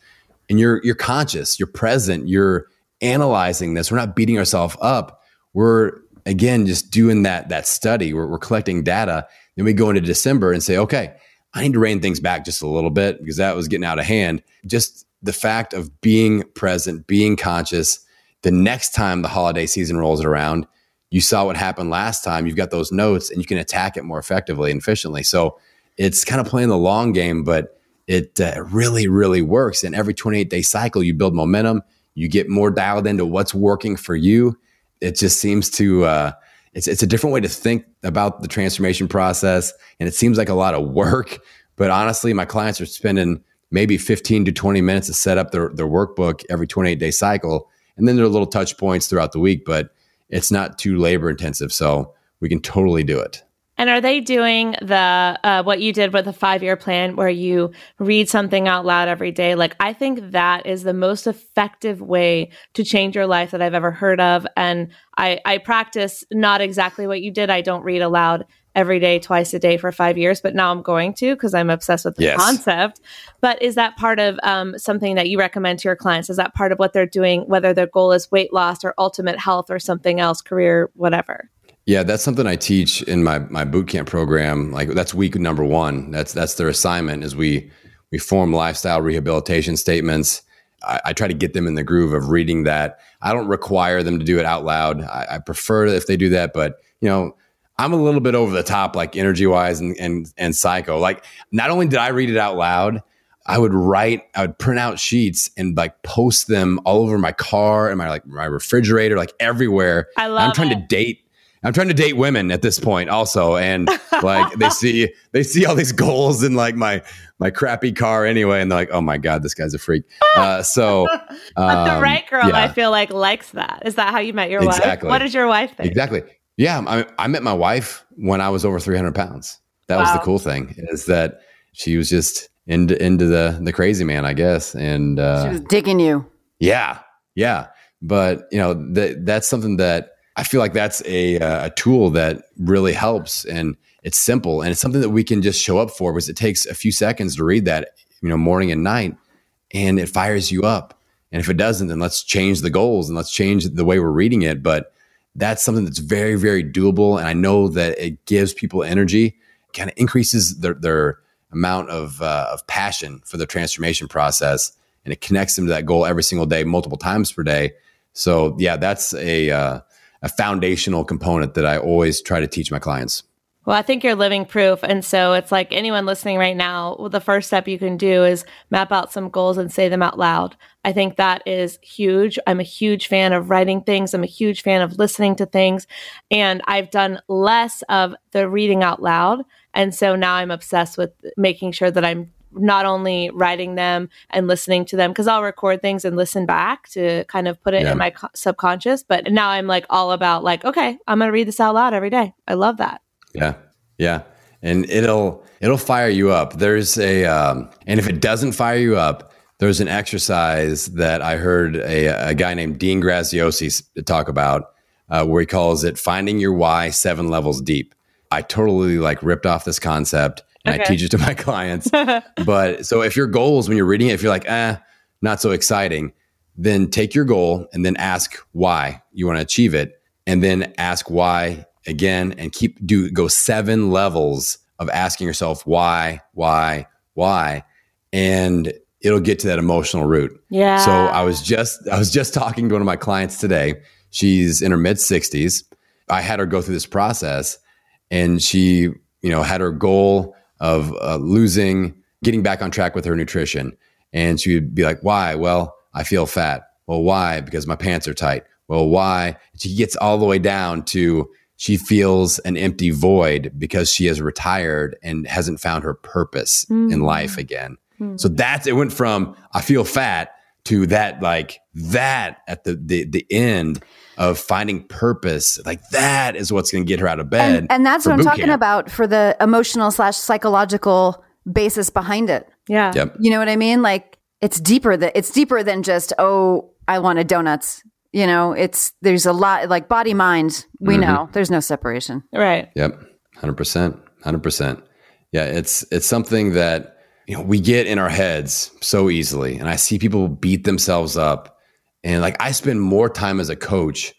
And you're you're conscious, you're present, you're analyzing this. We're not beating ourselves up. We're again just doing that that study. We're, we're collecting data. Then we go into December and say, okay, I need to rein things back just a little bit because that was getting out of hand. Just the fact of being present, being conscious. The next time the holiday season rolls around, you saw what happened last time. You've got those notes and you can attack it more effectively and efficiently. So it's kind of playing the long game, but it uh, really, really works. And every 28 day cycle, you build momentum, you get more dialed into what's working for you. It just seems to, uh, it's, it's a different way to think about the transformation process. And it seems like a lot of work. But honestly, my clients are spending maybe 15 to 20 minutes to set up their, their workbook every 28 day cycle. And then there are little touch points throughout the week, but it's not too labor intensive. So we can totally do it. And are they doing the uh, what you did with the five year plan, where you read something out loud every day? Like I think that is the most effective way to change your life that I've ever heard of. And I, I practice not exactly what you did. I don't read aloud every day, twice a day for five years, but now I'm going to because I'm obsessed with the Yes. concept. But is that part of um, something that you recommend to your clients? Is that part of what they're doing, whether their goal is weight loss or ultimate health or something else, career, whatever? Yeah, that's something I teach in my my boot camp program. Like that's week number one. That's that's their assignment is we we form lifestyle rehabilitation statements. I, I try to get them in the groove of reading that. I don't require them to do it out loud. I, I prefer if they do that, but you know, I'm a little bit over the top, like energy wise and and and psycho. Like not only did I read it out loud, I would write, I would print out sheets and like post them all over my car and my like my refrigerator, like everywhere. I And love I'm trying it. to date. I'm trying to date women at this point also, and like they (laughs) see they see all these goals in like my my crappy car anyway, and they're like, oh my god, this guy's a freak. (laughs) Uh, so, But the um, right girl, yeah. I feel like, likes that. Is that how you met your Exactly. wife? What does your wife think? Exactly. Yeah, I, I met my wife when I was over 300 pounds. That was the cool thing is that she was just into into the the crazy man, I guess, and uh, She was digging you. Yeah, yeah. But you know that that's something that I feel like that's a uh, a tool that really helps, and it's simple, and it's something that we can just show up for. Because it takes a few seconds to read that, you know, morning and night, and it fires you up. And if it doesn't, then let's change the goals and let's change the way we're reading it. But that's something that's very, very doable, and I know that it gives people energy, kind of increases their their amount of uh, of passion for the transformation process and it connects them to that goal every single day, multiple times per day. So yeah, that's a uh, a foundational component that I always try to teach my clients. Well, I think you're living proof. And so it's like anyone listening right now, well, the first step you can do is map out some goals and say them out loud. I think that is huge. I'm a huge fan of writing things. I'm a huge fan of listening to things. And I've done less of the reading out loud. And so now I'm obsessed with making sure that I'm not only writing them and listening to them because I'll record things and listen back to kind of put it Yeah. in my co- subconscious. But now I'm like all about like, okay, I'm going to read this out loud every day. I love that. Yeah, yeah, and it'll it'll fire you up. There's a um, and if it doesn't fire you up, there's an exercise that I heard a, a guy named Dean Graziosi talk about uh, where he calls it finding your why seven levels deep. I totally like ripped off this concept and I teach it to my (laughs) clients. (laughs) but so if your goals when you're reading it, if you're like, eh, not so exciting, then take your goal and then ask why you want to achieve it. And then ask why again and keep do go seven levels of asking yourself why, why, why. And it'll get to that emotional root. Yeah. So I was just I was just talking to one of my clients today. She's in her mid 60s. I had her go through this process and she, you know, had her goal of uh, losing, getting back on track with her nutrition. And she would be like, why? Well, I feel fat. Well, why? Because my pants are tight. Well, why? She gets all the way down to she feels an empty void because she has retired and hasn't found her purpose mm. in life again. Mm. So that's it went from I feel fat to that like that at the the, the end of finding purpose like that is what's going to get her out of bed and, and that's what i'm talking camp. about for the emotional slash psychological basis behind it. Yeah. Yep. you know what i mean? Like it's deeper that it's deeper than just oh i wanted donuts. You know it's there's a lot like body mind we mm-hmm. know. There's no separation. Right. Yep. 100% 100% yeah it's it's something that you know we get in our heads so easily and i see people beat themselves up and like i spend more time as a coach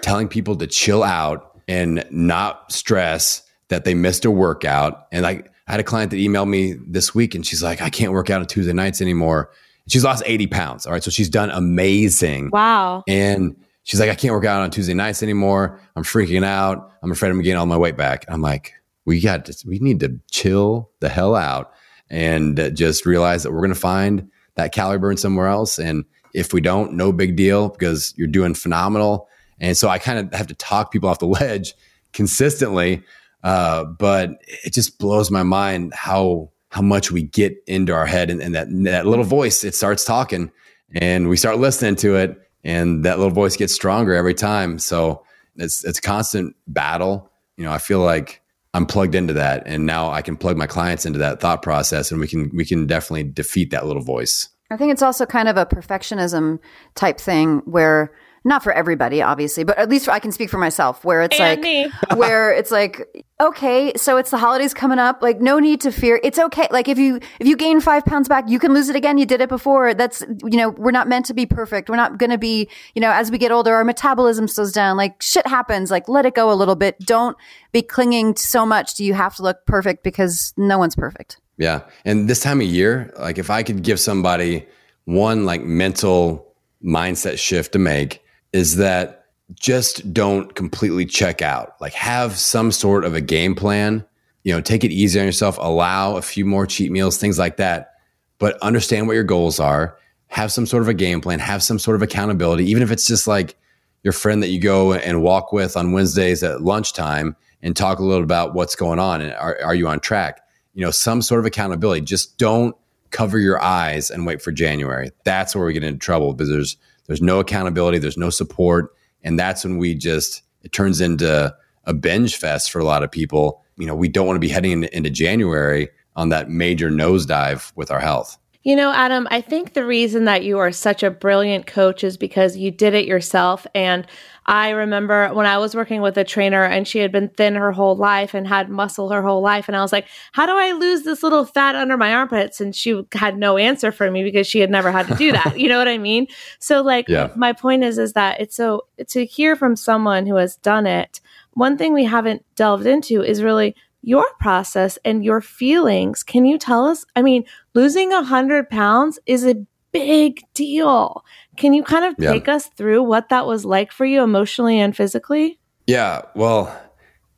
telling people to chill out and not stress that they missed a workout. And like i had a client that emailed me this week and she's like i can't work out on tuesday nights anymore. She's lost 80 pounds all right? So she's done amazing. Wow. And she's like i can't work out on tuesday nights anymore. I'm freaking out. I'm afraid i'm getting all my weight back. I'm like we got to, we need to chill the hell out and just realize that we're going to find that calorie burn somewhere else. And if we don't, no big deal because you're doing phenomenal. And so I kind of have to talk people off the (laughs) ledge consistently. Uh, but it just blows my mind how how much we get into our head and, and that that little voice it starts talking and we start listening to it and that little voice gets stronger every time. So it's it's constant battle. You know, I feel like I'm plugged into that, and now I can plug my clients into that thought process, and we can we can definitely defeat that little voice. I think it's also kind of a perfectionism type thing where not for everybody obviously but at least I can speak for myself where it's and like (laughs) where it's like okay so it's the holidays coming up like no need to fear. It's okay. Like if you if you gain 5 pounds back you can lose it again. You did it before. That's you know we're not meant to be perfect. We're not going to be you know as we get older our metabolism slows down. Like shit happens. Like let it go a little bit. Don't be clinging so much do you have to look perfect because no one's perfect yeah and this time of year like if i could give somebody one like mental mindset shift to make is that just don't completely check out. Like have some sort of a game plan. You know, take it easy on yourself, allow a few more cheat meals, things like that. But understand what your goals are. Have some sort of a game plan, have some sort of accountability, even if it's just like your friend that you go and walk with on Wednesdays at lunchtime and talk a little about what's going on and are, are you on track? You know, some sort of accountability. Just don't cover your eyes and wait for January. That's where we get into trouble because there's there's no accountability, there's no support. And that's when we just, it turns into a binge fest for a lot of people. You know, we don't want to be heading into, into January on that major nosedive with our health. You know, Adam, I think the reason that you are such a brilliant coach is because you did it yourself. And I remember when I was working with a trainer and she had been thin her whole life and had muscle her whole life. And I was like, how do I lose this little fat under my armpits? And she had no answer for me because she had never had to do that. (laughs) you know what I mean? So, like, yeah. my point is, is that it's so to hear from someone who has done it. One thing we haven't delved into is really your process and your feelings. Can you tell us? I mean, losing a hundred pounds is a big deal. Can you kind of take yeah. us through what that was like for you emotionally and physically? Yeah. Well,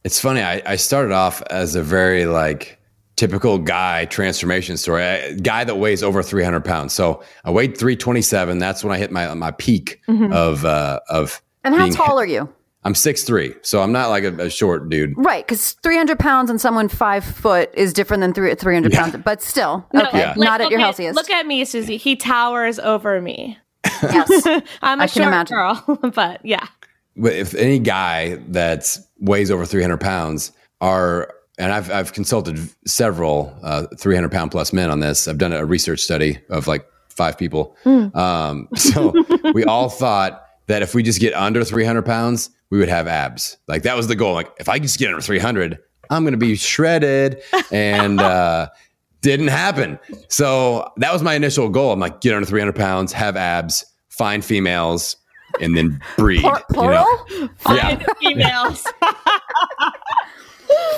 it's funny. I, I started off as a very like typical guy transformation story, a guy that weighs over 300 pounds. So I weighed 327. That's when I hit my, my peak mm-hmm. of, uh, of, and how tall are you? I'm six three, so I'm not like a, a short dude. Right, because 300 pounds and someone five foot is different than three, 300 yeah. pounds, but still, (laughs) no, okay, yeah. not at your healthiest. Look at me, Susie. He towers over me. Yes, (laughs) I'm a I short imagine. girl, (laughs) but yeah. But if any guy that weighs over 300 pounds are, and I've I've consulted several uh, 300 pound plus men on this. I've done a research study of like five people. Mm. Um, so we all thought that if we just get under 300 pounds we would have abs. Like that was the goal. Like if I just get under 300, I'm going to be shredded. And uh, (laughs) didn't happen. So that was my initial goal. I'm like, get under 300 pounds, have abs, find females, and then breed. plural? You know? Find yeah. females. (laughs)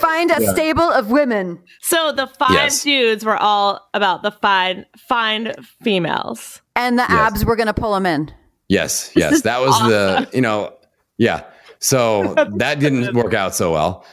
find a yeah. stable of women. So the five yes. dudes were all about the find find females, and the yes. abs were going to pull them in. Yes, yes, (laughs) that was awesome. the you know Yeah. So that didn't work out so well.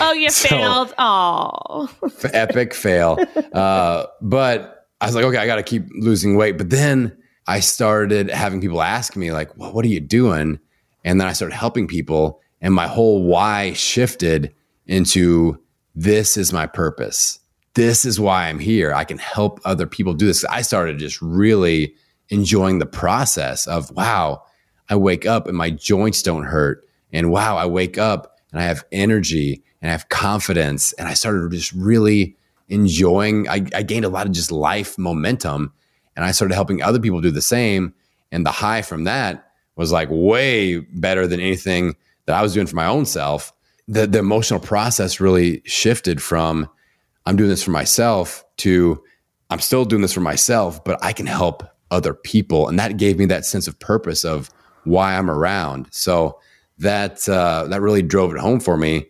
Oh, you (laughs) So- failed. Oh, (laughs) epic fail. Uh, but I was like, okay, I got to keep losing weight. But then I started having people ask me, like, well, what are you doing? And then I started helping people, and my whole why shifted into this is my purpose. This is why I'm here. I can help other people do this. I started just really enjoying the process of, wow, I wake up and my joints don't hurt. And wow, I wake up and I have energy and I have confidence. And I started just really enjoying, I, I gained a lot of just life momentum. And I started helping other people do the same. And the high from that was like way better than anything that I was doing for my own self. The, the emotional process really shifted from I'm doing this for myself to I'm still doing this for myself, but I can help other people. And that gave me that sense of purpose of why I'm around. So that uh, that really drove it home for me.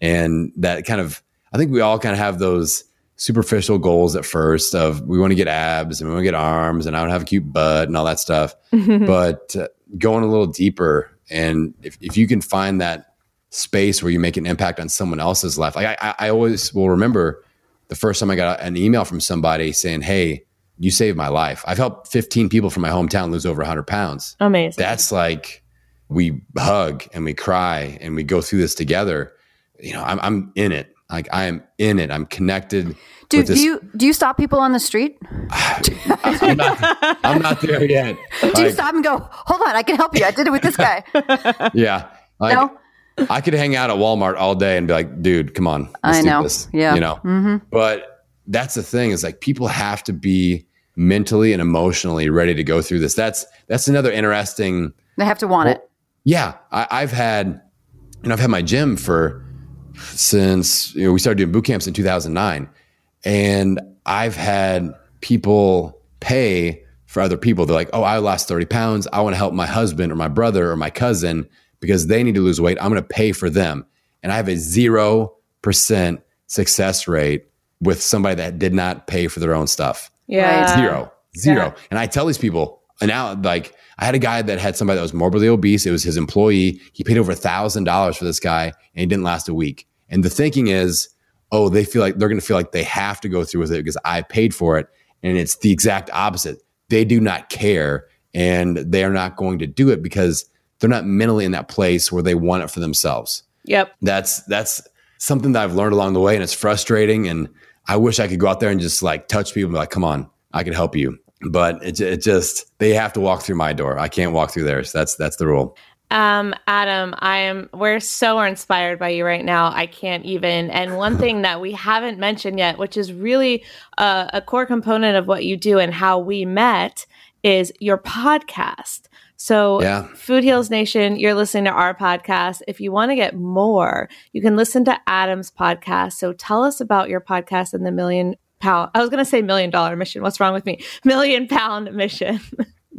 And that kind of I think we all kind of have those superficial goals at first of we want to get abs and we want to get arms and I want to have a cute butt and all that stuff. (laughs) but uh, going a little deeper and if, if you can find that space where you make an impact on someone else's life, like I, I always will remember the first time I got an email from somebody saying, Hey, you saved my life. I've helped 15 people from my hometown lose over 100 pounds. amazing. That's like we hug and we cry and we go through this together. You know, I'm, I'm in it. Like I am in it. I'm connected. Do, with do you do you stop people on the street? (sighs) I'm not, I'm not there yet. Do you stop and go, hold on, I can help you. I did it with this guy. (laughs) yeah. Like, no? I could hang out at Walmart all day and be like, dude, come on. I know. this," Yeah. You know, Mm-hmm. but that's the thing is like people have to be mentally and emotionally ready to go through this. That's, that's another interesting They have to want it. yeah, I, I've had, you know, I've had my gym for since you know we started doing boot camps in 2009, and I've had people pay for other people. They're like, "Oh, I lost 30 pounds. I want to help my husband or my brother or my cousin because they need to lose weight. I'm going to pay for them." And I have a zero percent success rate with somebody that did not pay for their own stuff yeah. zero, zero. yeah. And I tell these people, and now like I had a guy that had somebody that was morbidly obese. It was his employee. He paid over a thousand dollars for this guy, and he didn't last a week. And the thinking is, oh, they feel like they're going to feel like they have to go through with it because I paid for it. And it's the exact opposite. They do not care, and they are not going to do it because they're not mentally in that place where they want it for themselves Yep. that's that's something that I've learned along the way, and it's frustrating. And I wish I could go out there and just like touch people and be like, "Come on, I can help you." But it, it just they have to walk through my door. I can't walk through theirs. That's that's the rule. Um, Adam, I am we're so inspired by you right now. I can't even. And one (laughs) thing that we haven't mentioned yet, which is really a, a core component of what you do and how we met, is your podcast. So, Yeah. Food Heals Nation, you're listening to our podcast. If you want to get more, you can listen to Adam's podcast. So, tell us about your podcast and the million pound. I was going to say million dollar mission. What's wrong with me? (laughs) Million pound mission.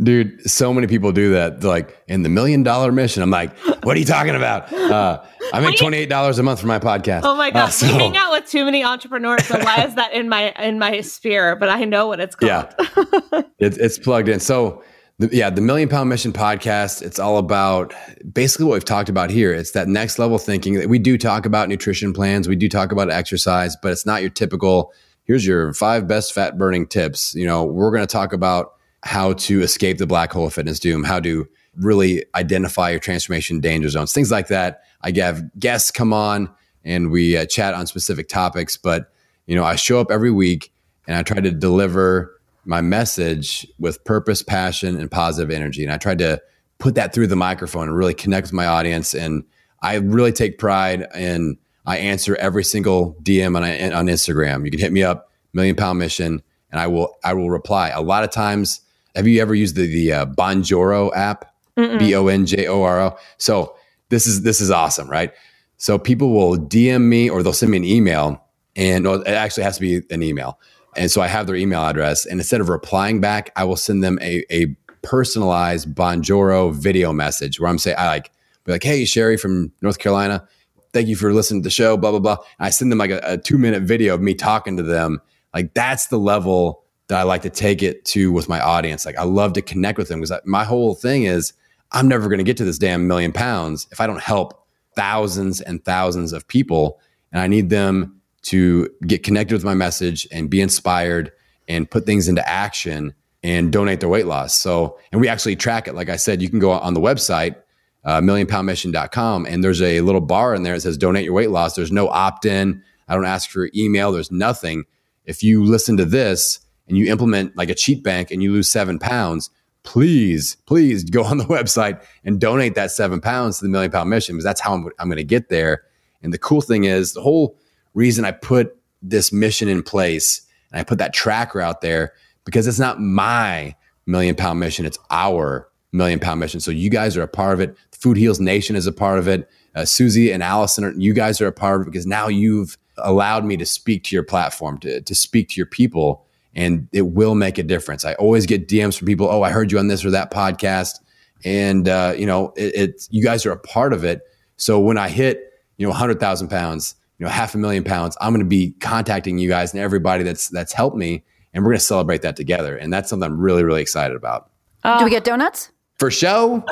Dude, so many people do that. They're like in the million dollar mission. I'm like, what are you talking about? Uh, I make twenty eight dollars a month for my podcast. Oh my Uh, god, so- we hang out with too many entrepreneurs. So why is that in my in my sphere? But I know what it's (laughs) called. (laughs) Yeah, it, it's plugged in. So, the, yeah, the Million Pound Mission podcast. It's all about basically what we've talked about here. It's that next level thinking that we do talk about nutrition plans, we do talk about exercise, but it's not your typical. Here's your five best fat burning tips. You know, we're going to talk about how to escape the black hole of fitness doom, how to really identify your transformation danger zones, things like that. I have guests come on and we uh, chat on specific topics, but you know, I show up every week and I try to deliver my message with purpose, passion, and positive energy. And I tried to put that through the microphone and really connect with my audience. And I really take pride in I answer every single DM on, on Instagram. You can hit me up, Million Pound Mission, and I will I will reply. A lot of times, have you ever used the the uh, Bonjoro app? B O N J O R O. So this is this is awesome, right? So people will DM me or they'll send me an email, and it actually has to be an email. And so I have their email address, and instead of replying back, I will send them a a personalized Bonjoro video message where I'm saying I like be like, hey Sherry from North Carolina, thank you for listening to the show, blah blah blah. And I send them like a, a two minute video of me talking to them. Like that's the level that I like to take it to with my audience. Like I love to connect with them because my whole thing is I'm never going to get to this damn million pounds if I don't help thousands and thousands of people. And I need them to get connected with my message and be inspired and put things into action and donate their weight loss. So, and we actually track it. Like I said, you can go on the website, uh, millionpoundmission.com, and there's a little bar in there that says donate your weight loss. There's no opt in. I don't ask for your email. There's nothing. If you listen to this and you implement like a cheat bank and you lose seven pounds, please, please go on the (laughs) website and donate that seven pounds to the Million Pound Mission because that's how I'm, I'm going to get there. And the cool thing is, the whole reason I put this mission in place and I put that tracker out there because it's not my million pound mission, it's our million pound mission. So you guys are a part of it. Food Heals Nation is a part of it. Uh, Susie and Allison, are, you guys are a part of it because now you've allowed me to speak to your platform, to, to speak to your people, and it will make a difference. I always get DMs from people, oh, I heard you on this or that podcast. And, uh, you know, it, it, you guys are a part of it. So when I hit, you know, 100,000 pounds, you know, half a million pounds, I'm going to be contacting you guys and everybody that's, that's helped me. And we're going to celebrate that together. And that's something I'm really, really excited about. Do we get donuts? For show?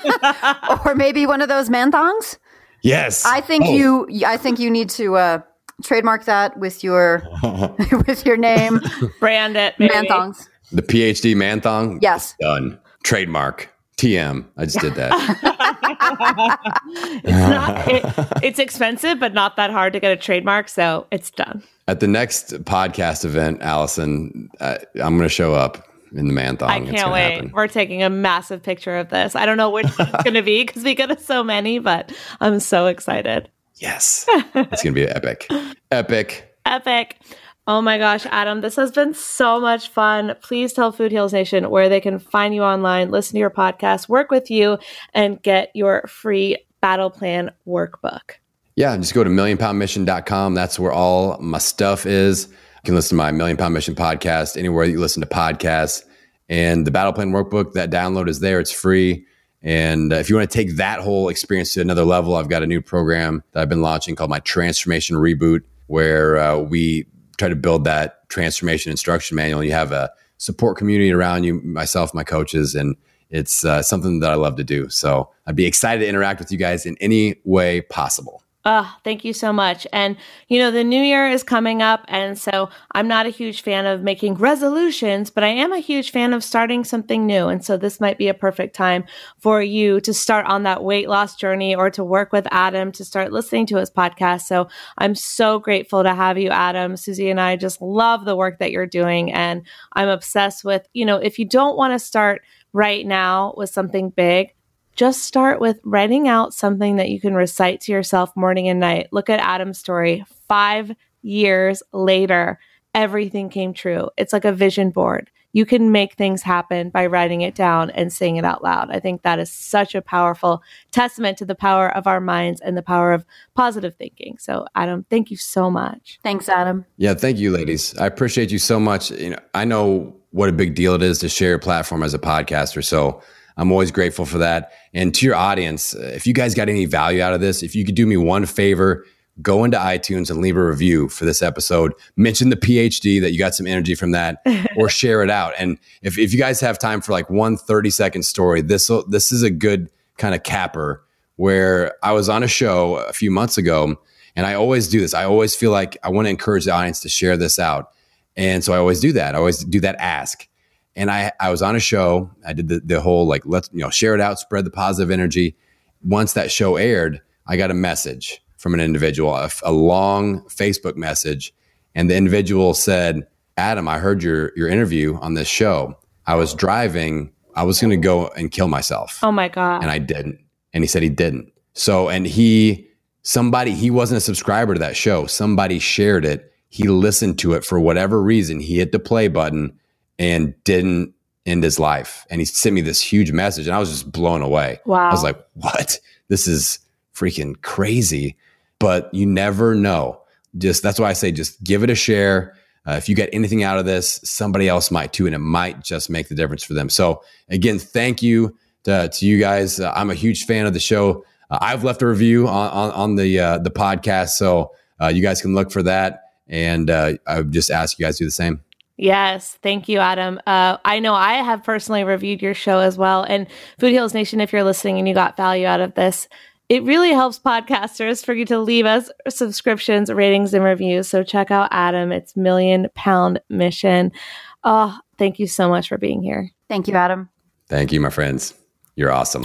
(laughs) or maybe one of those man thongs? yes. I think Oh, you. I think you need to uh, trademark that with your (laughs) (laughs) with your name, Brand it. Maybe. man thongs. The PhD man thong? Yes. Done. Trademark. TM. I just did that. (laughs) Not. It, it's expensive, but not that hard to get a trademark, so it's done. At the next podcast event, Allison, uh, I'm going to show up in the man thong. I can't wait. happen. We're taking a massive picture of this. I don't know which one it's going to be because we get so many, but I'm so excited. Yes. it's going to be epic. Epic. Epic. Oh my gosh, Adam, this has been so much fun. Please tell Food Heals Nation where they can find you online, listen to your podcast, work with you, and get your free battle plan workbook. Yeah, just go to millionpoundmission.com. That's where all my stuff is. You can listen to my Million Pound Mission podcast anywhere that you listen to podcasts. And the Battle Plan Workbook, that download is there. It's free. And uh, if you want to take that whole experience to another level, I've got a new program that I've been launching called my Transformation Reboot, where uh, we try to build that transformation instruction manual. You have a support community around you, myself, my coaches, and it's uh, something that I love to do. So I'd be excited to interact with you guys in any way possible. Oh, thank you so much. And, you know, the new year is coming up. And so I'm not a huge fan of making resolutions, but I am a huge fan of starting something new. And so this might be a perfect time for you to start on that weight loss journey or to work with Adam to start listening to his podcast. So I'm so grateful to have you, Adam. Susie and I just love the work that you're doing. And I'm obsessed with, you know, if you don't want to start right now with something big, just start with writing out something that you can recite to yourself morning and night. Look at Adam's story. Five years later, everything came true. It's like a vision board. You can make things happen by writing it down and saying it out loud. I think that is such a powerful testament to the power of our minds and the power of positive thinking. So, Adam, thank you so much. Thanks, Adam. Yeah, thank you, ladies. I appreciate you so much. You know, I know what a big deal it is to share your platform as a podcaster. So I'm always grateful for that. And to your audience, if you guys got any value out of this, if you could do me one favor, go into iTunes and leave a review for this episode. Mention the PhD that you got some energy from that, (laughs) or share it out. And if, if you guys have time for like one 30 second story, this this is a good kind of capper where I was on a show a few months ago, and I always do this. I always feel like I want to encourage the audience to share this out. And so I always do that. I always do that ask. And I, I was on a show. I did the, the whole like, let's, you know, share it out, spread the positive energy. Once that show aired, I got a message from an individual, a, a long Facebook message. And the individual said, Adam, I heard your, your interview on this show. I was driving. I was going to go and kill myself Oh my God. and I didn't. And he said he didn't. So, and he, somebody, he wasn't a subscriber to that show. Somebody shared it. He listened to it for whatever reason. He hit the play button and didn't end his life. And he sent me this huge message, and I was just blown away. Wow. I was like, what? This is freaking crazy. But you never know. Just that's why I say, just give it a share. Uh, if you get anything out of this, somebody else might too, and it might just make the difference for them. So, again, thank you to, to you guys. Uh, I'm a huge fan of the show. Uh, I've left a review on on, on the uh, the podcast, so uh, you guys can look for that. And uh, I would just ask you guys to do the same. Yes, thank you, Adam. Uh, I know I have personally reviewed your show as well. And Food Heals Nation, if you're listening and you got value out of this, it really helps podcasters for you to leave us subscriptions, ratings, and reviews. So check out Adam. It's Million Pound Mission. Oh, thank you so much for being here. Thank you, Adam. Thank you, my friends. You're awesome.